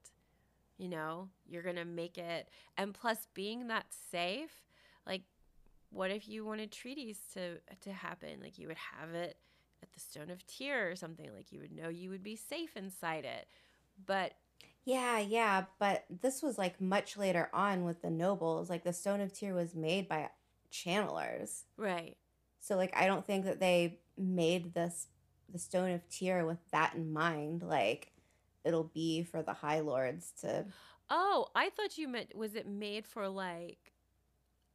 you know? You're going to make it and plus being that safe like what if you wanted treaties to to happen like you would have it at the stone of Tear or something like you would know you would be safe inside it but Yeah, yeah, but this was like much later on with the nobles. Like the Stone of Tear was made by channelers. right So like I don't think that they made this the Stone of Tear with that in mind. Like it'll be for the High Lords to oh i thought you meant was it made for like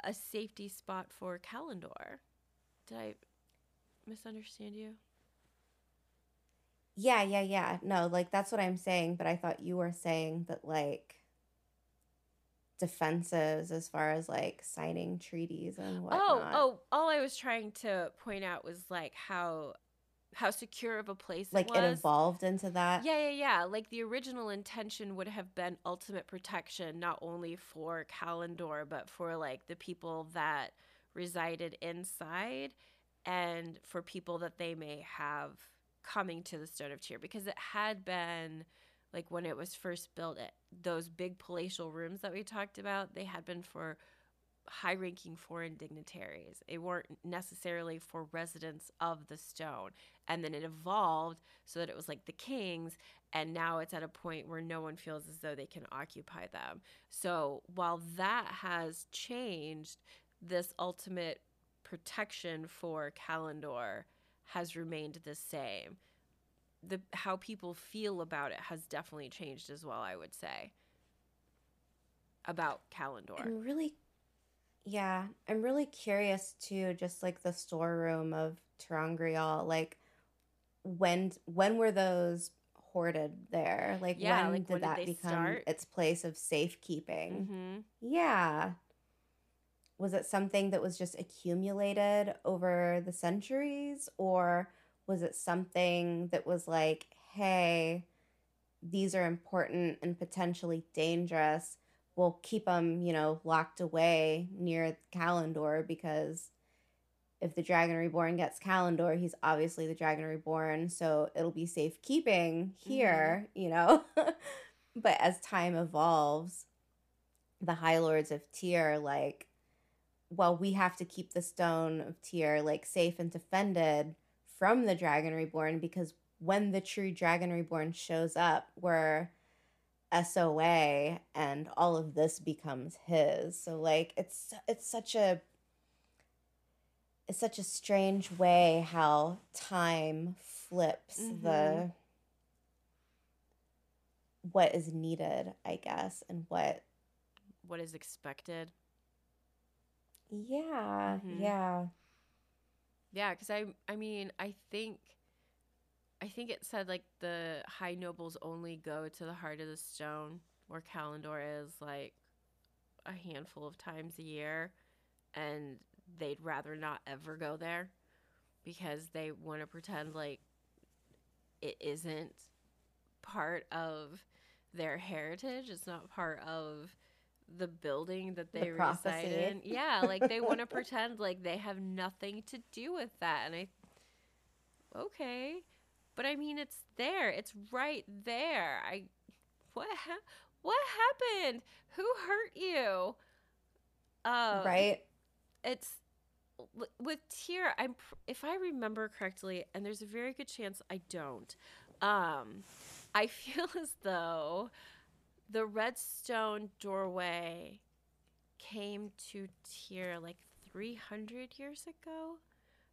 a safety spot for Callandor did i misunderstand you Yeah, yeah, yeah. No, like that's what I'm saying, but I thought you were saying that like defenses as far as like signing treaties and oh, whatnot. Oh, oh, all I was trying to point out was like how how secure of a place like it it evolved into that. Yeah, yeah, yeah. Like the original intention would have been ultimate protection, not only for Callandor, but for like the people that resided inside and for people that they may have coming to the Stone of Tear because it had been like when it was first built it, those big palatial rooms that we talked about they had been for high ranking foreign dignitaries they weren't necessarily for residents of the stone and then it evolved so that it was like the kings and now it's at a point where no one feels as though they can occupy them so while that has changed this ultimate protection for Callandor has remained the same. The how people feel about it has definitely changed as well, I would say. About Callandor. I'm really yeah, I'm really curious too, just like the storeroom of ter'angreal, like when when were those hoarded there? Like Yeah, when like, did when did that they become start? its place of safekeeping? hmm Yeah. Was it something that was just accumulated over the centuries or was it something that was like, hey, these are important and potentially dangerous. We'll keep them, you know, locked away near Callandor because if the Dragon Reborn gets Callandor, he's obviously the Dragon Reborn, so it'll be safekeeping here, mm-hmm. you know. *laughs* but as time evolves, the High Lords of Tear, like, well, we have to keep the Stone of Tear like safe and defended from the Dragon Reborn because when the true Dragon Reborn shows up, we're SOA and all of this becomes his. So like it's it's such a it's such a strange way how time flips the Mhm. what is needed, I guess, and what What is expected? yeah, Mhm. yeah. Yeah, because I I mean I think I think it said like the high nobles only go to the heart of the stone where Callandor is like a handful of times a year and they'd rather not ever go there because they want to pretend like it isn't part of their heritage. It's not part of the building that The they reside prophecy. in. *laughs* Yeah, like they want to pretend like they have nothing to do with that. And I, okay, but I mean, it's there. It's right there. I, what, ha- what happened? Who hurt you? Um, right? It's with Tear. I'm if I remember correctly, and there's a very good chance I don't. Um, I *laughs* feel as though the redstone doorway came to Tear like 300 years ago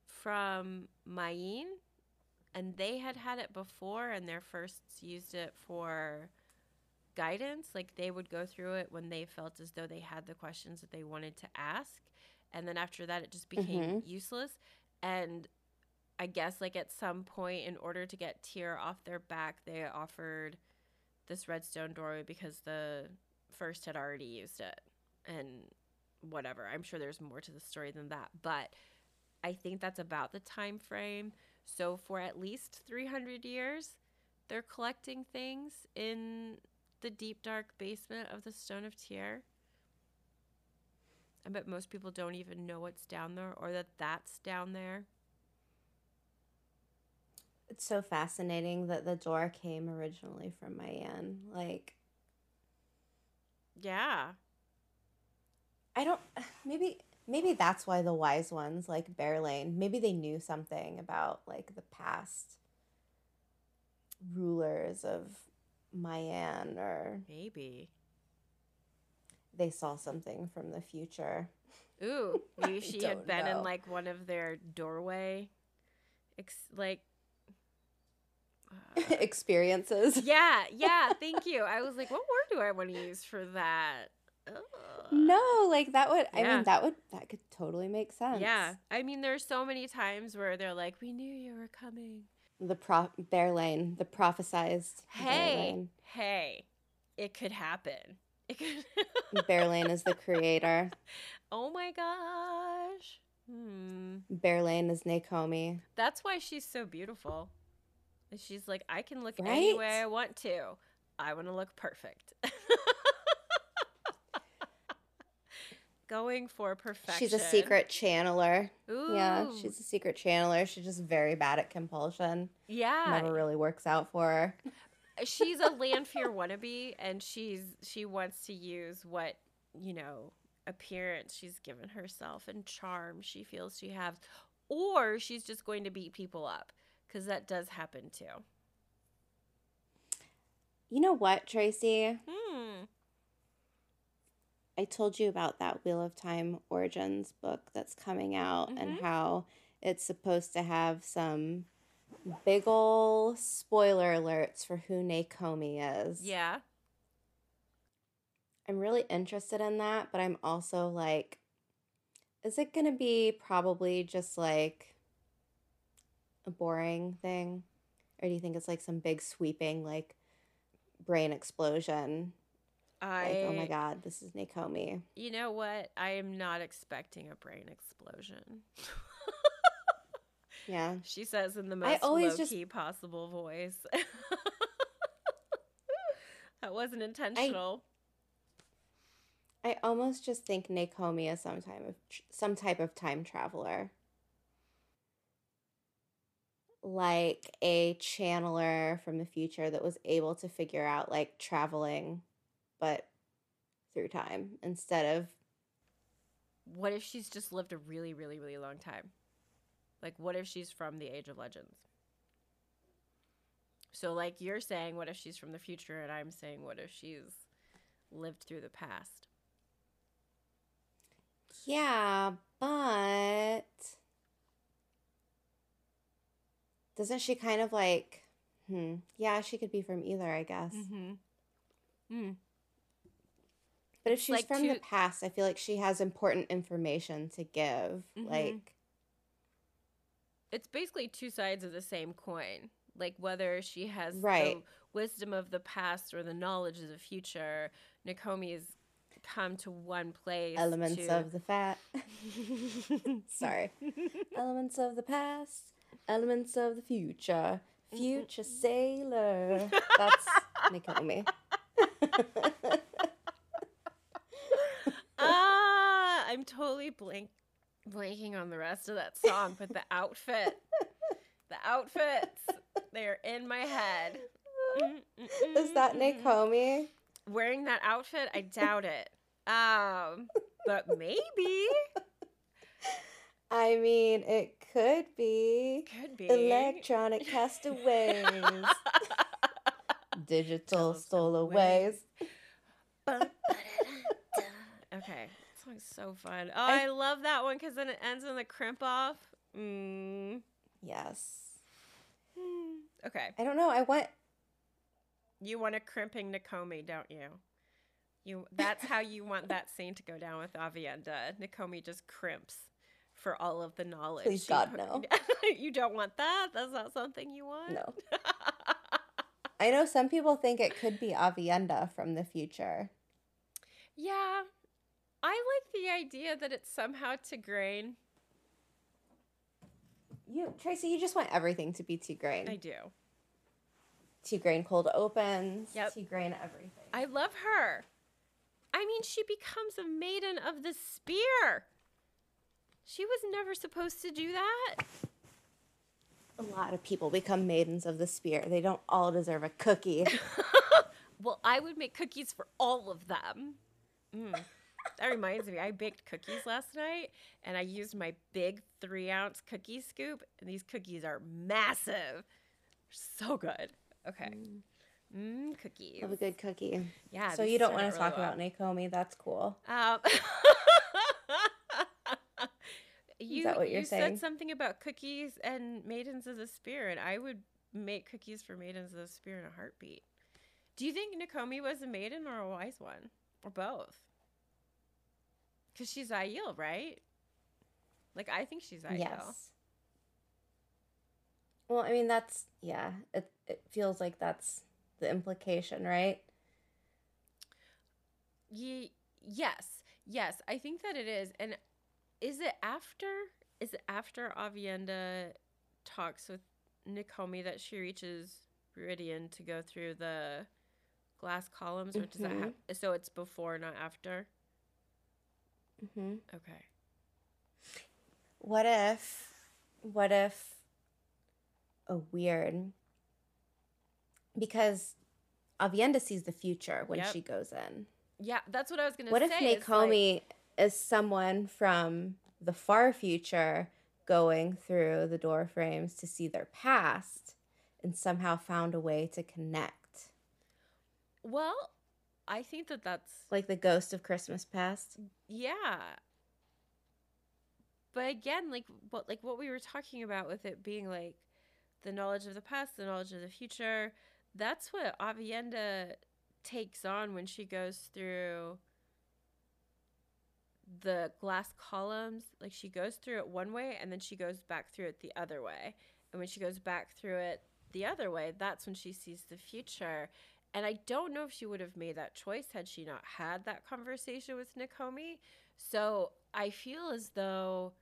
from Mayene, and they had had it before, and their firsts used it for guidance. Like they would go through it when they felt as though they had the questions that they wanted to ask, and then after that, it just became Mhm. useless. And I guess like at some point in order to get Tear off their back, they offered this redstone doorway because the first had already used it and whatever. I'm sure there's more to the story than that, but I think that's about the time frame. So for at least 300 years, they're collecting things in the deep dark basement of the Stone of Tear. I bet most people don't even know what's down there or that that's down there. It's so fascinating that the door came originally from Mayene. Like, Yeah. I don't. Maybe maybe that's why the wise ones like Berelain, Maybe they knew something about like the past rulers of Mayene, or Maybe. They saw something from the future. Ooh, *laughs* maybe she had been in like one of their doorway, ex- like. *laughs* uh, Experiences. *laughs* yeah, yeah. Thank you. I was like, what word do I want to use for that? Ugh. No, like that would. I mean, that would that could totally make sense. Yeah, I mean, there's so many times where they're like, "We knew you were coming." The prop Berelain, the prophesized. Hey, hey, it could happen. It could. Berelain is the creator. *laughs* oh my gosh. Hmm. Berelain is Nakomi. That's why she's so beautiful. She's like, I can look Right? any way I want to. I want to look perfect. *laughs* Going for perfection. She's a secret channeler. Ooh. Yeah, she's a secret channeler. She's just very bad at compulsion. yeah. Never really works out for her. She's a Lanfear wannabe, and she's she wants to use what you know appearance she's given herself and charm she feels she has, or she's just going to beat people up because that does happen too. You know what, Tracy? Hmm. I told you about that Wheel of Time Origins book that's coming out and Mhm. how it's supposed to have some big ol' spoiler alerts for who Nakomi is. Yeah. I'm really interested in that, but I'm also like, is it going to be probably just like a boring thing? Or do you think it's like some big sweeping, like brain explosion? I. Like, oh my God, this is Nakomi. You know what? I am not expecting a brain explosion. *laughs* Yeah. she says in the I most always low just- key possible voice. *laughs* *laughs* that wasn't intentional. I almost just think Nakomi is some type of some type of time traveler. Like a channeler from the future that was able to figure out like traveling but through time instead of What if she's just lived a really, really, really long time? Like, what if she's from the Age of Legends? So, like, you're saying, what if she's from the future? And I'm saying, what if she's lived through the past? Yeah, but doesn't she kind of like hmm yeah, she could be from either, I guess. Mm-hmm. Mm. But if she's like from the past, I feel like she has important information to give. Mhm. Like It's basically two sides of the same coin. Like, whether she has Right. the wisdom of the past or the knowledge of the future, Nakomi's come to one place. elements to... of the fat. *laughs* Sorry. *laughs* elements of the past, elements of the future, future sailor. That's *laughs* Nakomi. ah, I'm totally blank blanking on the rest of that song, but the outfit, the outfits, they're in my head. Is that Mm-mm-mm-mm. Nakomi? Wearing that outfit, I doubt it. Um, but maybe I mean, it could be. could be Electronic castaways. *laughs* Digital stowaways. okay, song's so fun. Oh, I, love that one because then it ends in the crimp off. Mm. Yes. Okay, I don't know. I want. you want a crimping Nakomi, don't you? You that's how you want that *laughs* scene to go down with Aviendha. Nakomi just crimps for all of the knowledge. Please she God, no. *laughs* you don't want that? That's not something you want? No. *laughs* I know some people think it could be Aviendha from the future. yeah. I like the idea that it's somehow Tigraine. You Tracy, you just want everything to be Tigraine. I do. Tigraine cold opens. Yep. Tigraine everything. I love her. I mean, she becomes a maiden of the spear. She was never supposed to do that. A lot of people become maidens of the spear. They don't all deserve a cookie. *laughs* Well, I would make cookies for all of them. Mm. That reminds me, I baked cookies last night and I used my big three ounce cookie scoop, and these cookies are massive. So good. Okay. Mmm, cookies. Love a good cookie. Yeah. so you don't want to out talk really about Nakomi. That's cool. well. Um, *laughs* you, that what you're you saying? said something about cookies and maidens of the Spear. I would make cookies for maidens of the Spear in a heartbeat. Do you think Nakomi was a maiden or a wise one? Or both? Because she's Aiel, right? Like, I think she's Aiel. Yes. Well, I mean that's yeah. It it feels like that's the implication, right? Ye- yes, yes, I think that it is. And is it after? Is it after Aviendha talks with Nakomi that she reaches Rhuidean to go through the glass columns, or does that Mhm. happen? So it's before, not after. Hmm Okay. What if, what if, a weird, because Aviendha sees the future when Yep. she goes in. Yeah, that's what I was gonna say. What if is, like- is someone from the far future going through the door frames to see their past and somehow found a way to connect? well, I think that that's Like the ghost of Christmas past? Yeah. But again, like what like what we were talking about with it being like the knowledge of the past, the knowledge of the future, that's what Aviendha takes on when she goes through the glass columns. Like she goes through it one way and then she goes back through it the other way. And when she goes back through it the other way, that's when she sees the future. And I don't know if she would have made that choice had she not had that conversation with Nakomi. So I feel as though,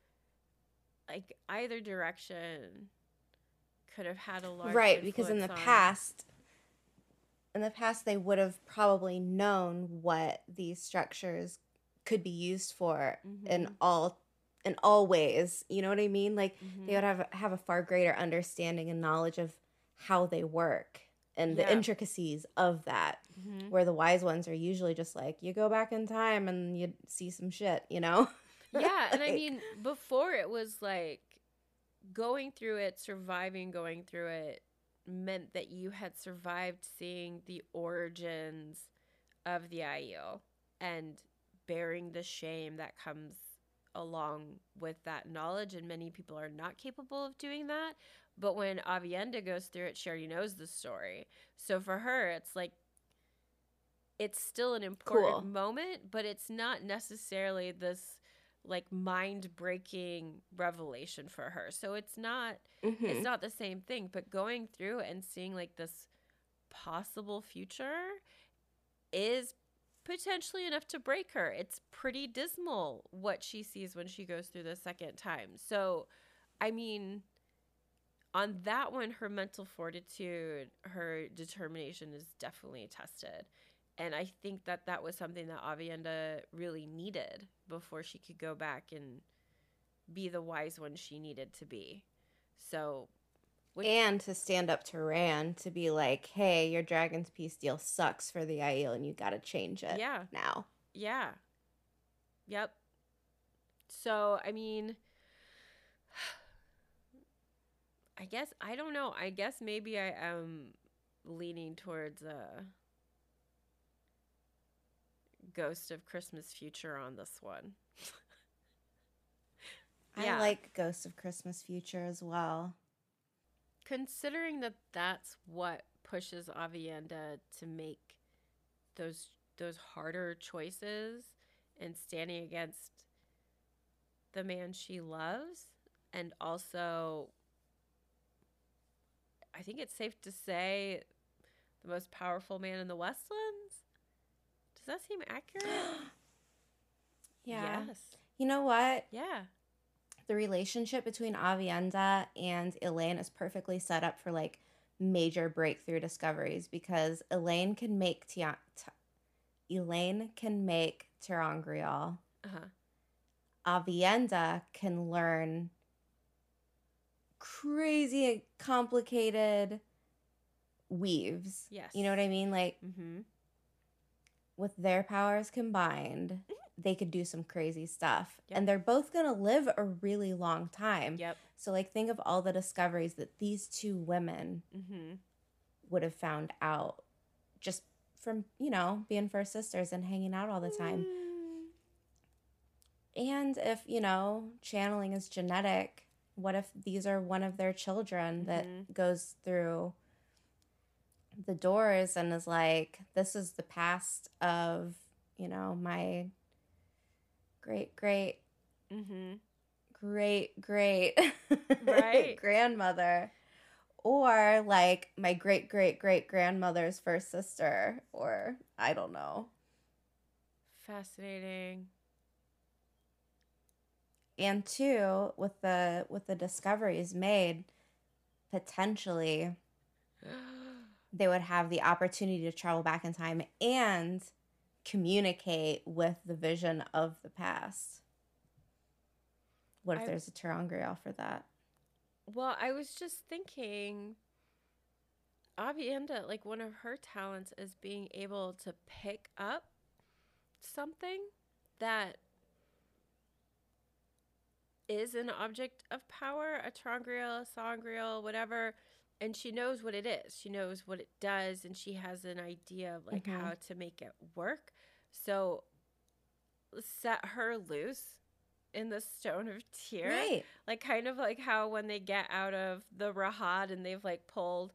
like, either direction could have had a large right because in the past in the past they would have probably known what these structures could be used for in Mhm. all in all ways you know what i mean like Mhm. they would have have a far greater understanding and knowledge of how they work and the Yeah. intricacies of that Mhm. where the wise ones are usually just like you go back in time and you see some shit you know *laughs* yeah and i mean before it was like going through it surviving going through it meant that you had survived seeing the origins of the Aiel and bearing the shame that comes along with that knowledge and many people are not capable of doing that but when aviendha goes through it she already knows the story so for her it's like it's still an important Cool. moment but it's not necessarily this like mind breaking revelation for her. So it's not Mhm. it's not the same thing, but going through and seeing like this possible future is potentially enough to break her. It's pretty dismal what she sees when she goes through the second time. So I mean on that one her mental fortitude, her determination is definitely tested. And I think that that was something that Aviendha really needed before she could go back and be the wise one she needed to be. So, and to stand up to Rand to be like, hey, your Dragon's Peace deal sucks for the Aiel and you got to change it yeah, now. yeah. Yep. So, I mean, I guess, I don't know. I guess maybe I am leaning towards a Ghost of Christmas Future on this one. *laughs* Yeah. I like Ghost of Christmas Future as well. considering that that's what pushes Aviendha to make those those harder choices and standing against the man she loves and also I think it's safe to say the most powerful man in the Westlands. Does that seem accurate? *gasps* Yeah. Yes. You know what? Yeah. The relationship between Aviendha and Elayne is perfectly set up for like major breakthrough discoveries because Elayne can make Tia- T- Elayne can make ter'angreal. Uh-huh. Aviendha can learn crazy complicated weaves. Yes. You know what I mean? Like Mm-hmm. with their powers combined, they could do some crazy stuff. Yep. And they're both going to live a really long time. Yep. So like think of all the discoveries that these two women Mm-hmm. would have found out just from, you know, being first sisters and hanging out all the time. And if, you know, channeling is genetic, what if these are one of their children that Mhm. goes through the doors and is like, this is the past of, you know, my great, great, Mm-hmm. great, great Right. *laughs* grandmother. Or like my great, great, great grandmother's first sister, or I don't know. Fascinating. And two with the with the discoveries made potentially *gasps* they would have the opportunity to travel back in time and communicate with the vision of the past. What if I- there's a ter'angreal for that? Well, I was just thinking Aviendha, like one of her talents is being able to pick up something that is an object of power, a ter'angreal, a sa'angreal, whatever, and she knows what it is. She knows what it does and she has an idea of like Mhm. how to make it work. So set her loose in the stone of tear right like kind of like how when they get out of the rahad and they've like pulled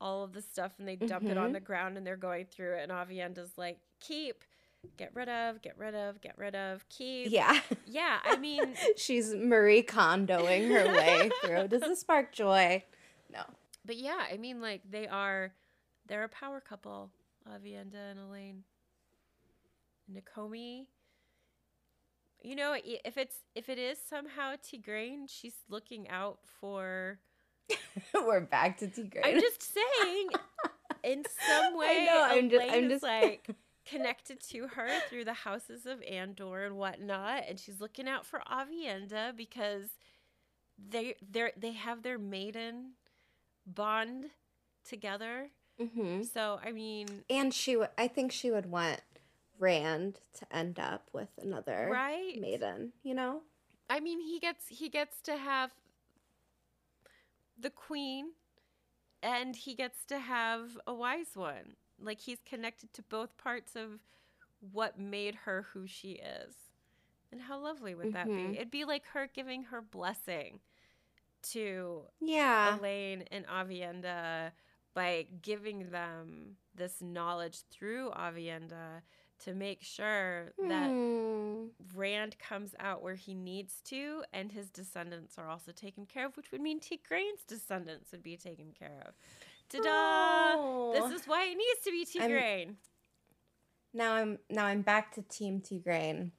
all of the stuff and they dump it on Mhm. the ground and they're going through it and Aviendha's like keep get rid of get rid of get rid of keep yeah. *laughs* Yeah i mean *laughs* she's marie kondoing her way through. Does this spark joy? No. But yeah i mean like they are they're a power couple Aviendha and Elayne. Nakomi you know if it's if it is somehow Tigraine she's looking out for *laughs* we're back to tea I'm just saying, in some way, I know, I'm just- I'm just- like connected to her through the houses of Andor and whatnot, and she's looking out for Aviendha because they they they have their maiden bond together. hmm So I mean, And she would, I think she would want Rand to end up with another right? maiden, you know? I mean, he gets he gets to have the queen, and he gets to have a wise one. Like he's connected to both parts of what made her who she is. And how lovely would that Mhm. be? It'd be like her giving her blessing to Yeah. Elayne and Aviendha by giving them this knowledge through Aviendha to make sure that Hmm. Rand comes out where he needs to, and his descendants are also taken care of, which would mean Tigraine's descendants would be taken care of. Ta-da! Oh. This is why it needs to be I'm- Tigraine. now I'm now I'm back to Team Tigraine.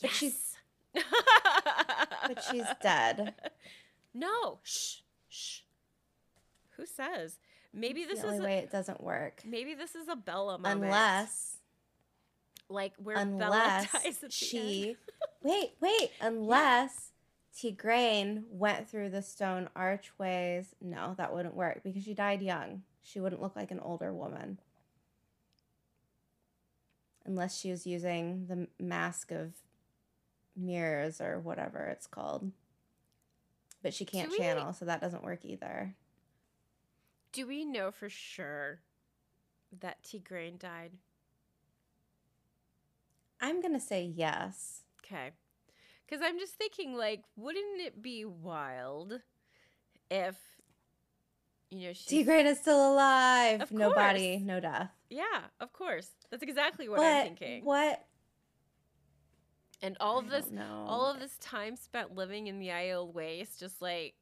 But she's Yes. *laughs* but she's dead. *laughs* No, shh, shh. Who says? Maybe this the is only a, way it doesn't work. maybe this is a Bella moment. Unless like where Bella unless *laughs* dies at the she end. wait, wait, unless Tigraine went through the stone archways. No, that wouldn't work because she died young. She wouldn't look like an older woman. Unless she was using the mask of mirrors or whatever it's called. But she can't we- channel, so that doesn't work either. Do we know for sure that Tigraine died? I'm going to say yes. Okay. Because I'm just thinking, like, wouldn't it be wild if, you know, she's. Tigraine is still alive. Of no body, no death. Yeah, of course. That's exactly what but I'm thinking. what And all of this know. all of this time spent living in the Aiel waste, just like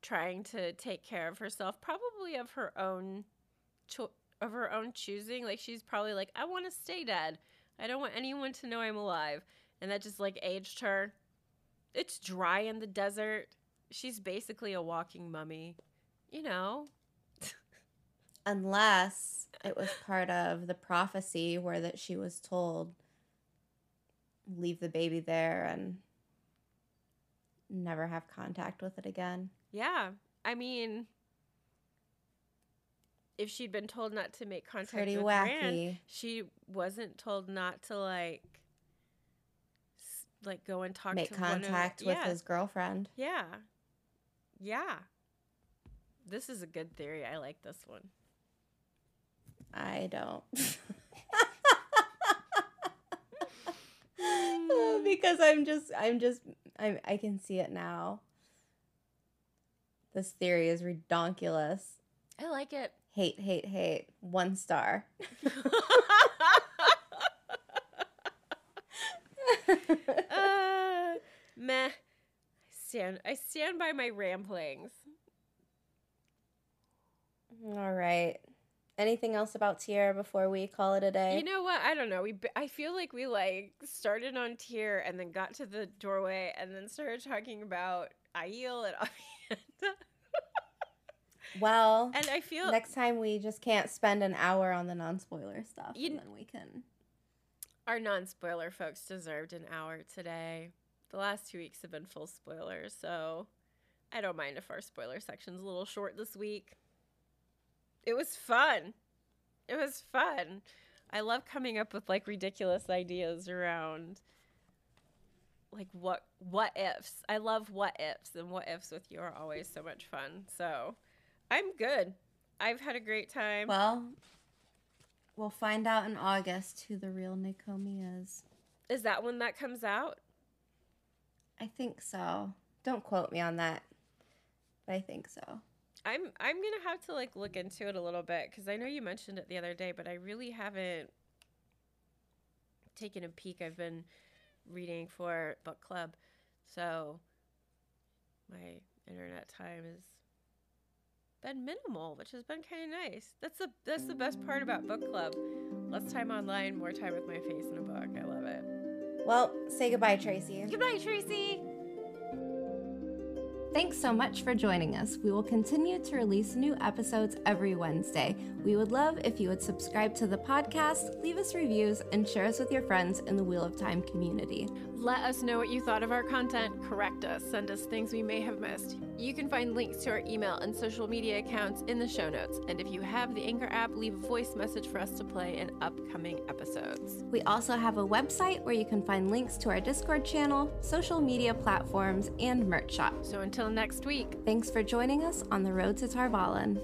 trying to take care of herself, probably of her own cho- of her own choosing. Like she's probably like, I want to stay dead. I don't want anyone to know I'm alive. And that just like aged her. It's dry in the desert. She's basically a walking mummy. You know. unless it was part of the prophecy where that she was told leave the baby there and never have contact with it again. Yeah. I mean if she'd been told not to make contact Pretty with wacky. Rand, she wasn't told not to like like go and talk Make to one of- contact with yeah, his girlfriend. Yeah. Yeah. This is a good theory. I like this one. I don't. *laughs* Hmm. *laughs* because I'm just I'm just I'm I can see it now. This theory is redonkulous. I like it. Hate, hate, hate. One star. *laughs* uh, meh. I stand I stand by my ramblings. All right. Anything else about Tierra before we call it a day? You know what? I don't know. We I feel like we like started on Tear and then got to the doorway and then started talking about Aiel and Aviendha. *laughs* well, and I feel next time we just can't spend an hour on the non-spoiler stuff, You and then we can. Our non-spoiler folks deserved an hour today. The last two weeks have been full spoilers, so I don't mind if our spoiler section's a little short this week. It was fun. It was fun. I love coming up with like ridiculous ideas around like what what ifs. I love what ifs and what ifs with you are always so much fun. So, I'm good. I've had a great time. Well, we'll find out in August who the real Nakomi is. Is that when that comes out? I think so. Don't quote me on that, but I think so. I'm I'm gonna have to like look into it a little bit because I know you mentioned it the other day, but I really haven't taken a peek. I've been reading for book club, so my internet time has been minimal, which has been kind of nice. That's the that's the best part about book club. Less time online, more time with my face in a book. I love it. Well, say goodbye, Tracy. Goodbye, Tracy. Thanks so much for joining us. We will continue to release new episodes every Wednesday. We would love if you would subscribe to the podcast, leave us reviews, and share us with your friends in the Wheel of Time community. Let us know what you thought of our content, correct us, send us things we may have missed. You can find links to our email and social media accounts in the show notes. And if you have the Anchor app, leave a voice message for us to play in upcoming episodes. We also have a website where you can find links to our Discord channel, social media platforms, and merch shop. So until next week. Thanks for joining us on the road to Tar Valon.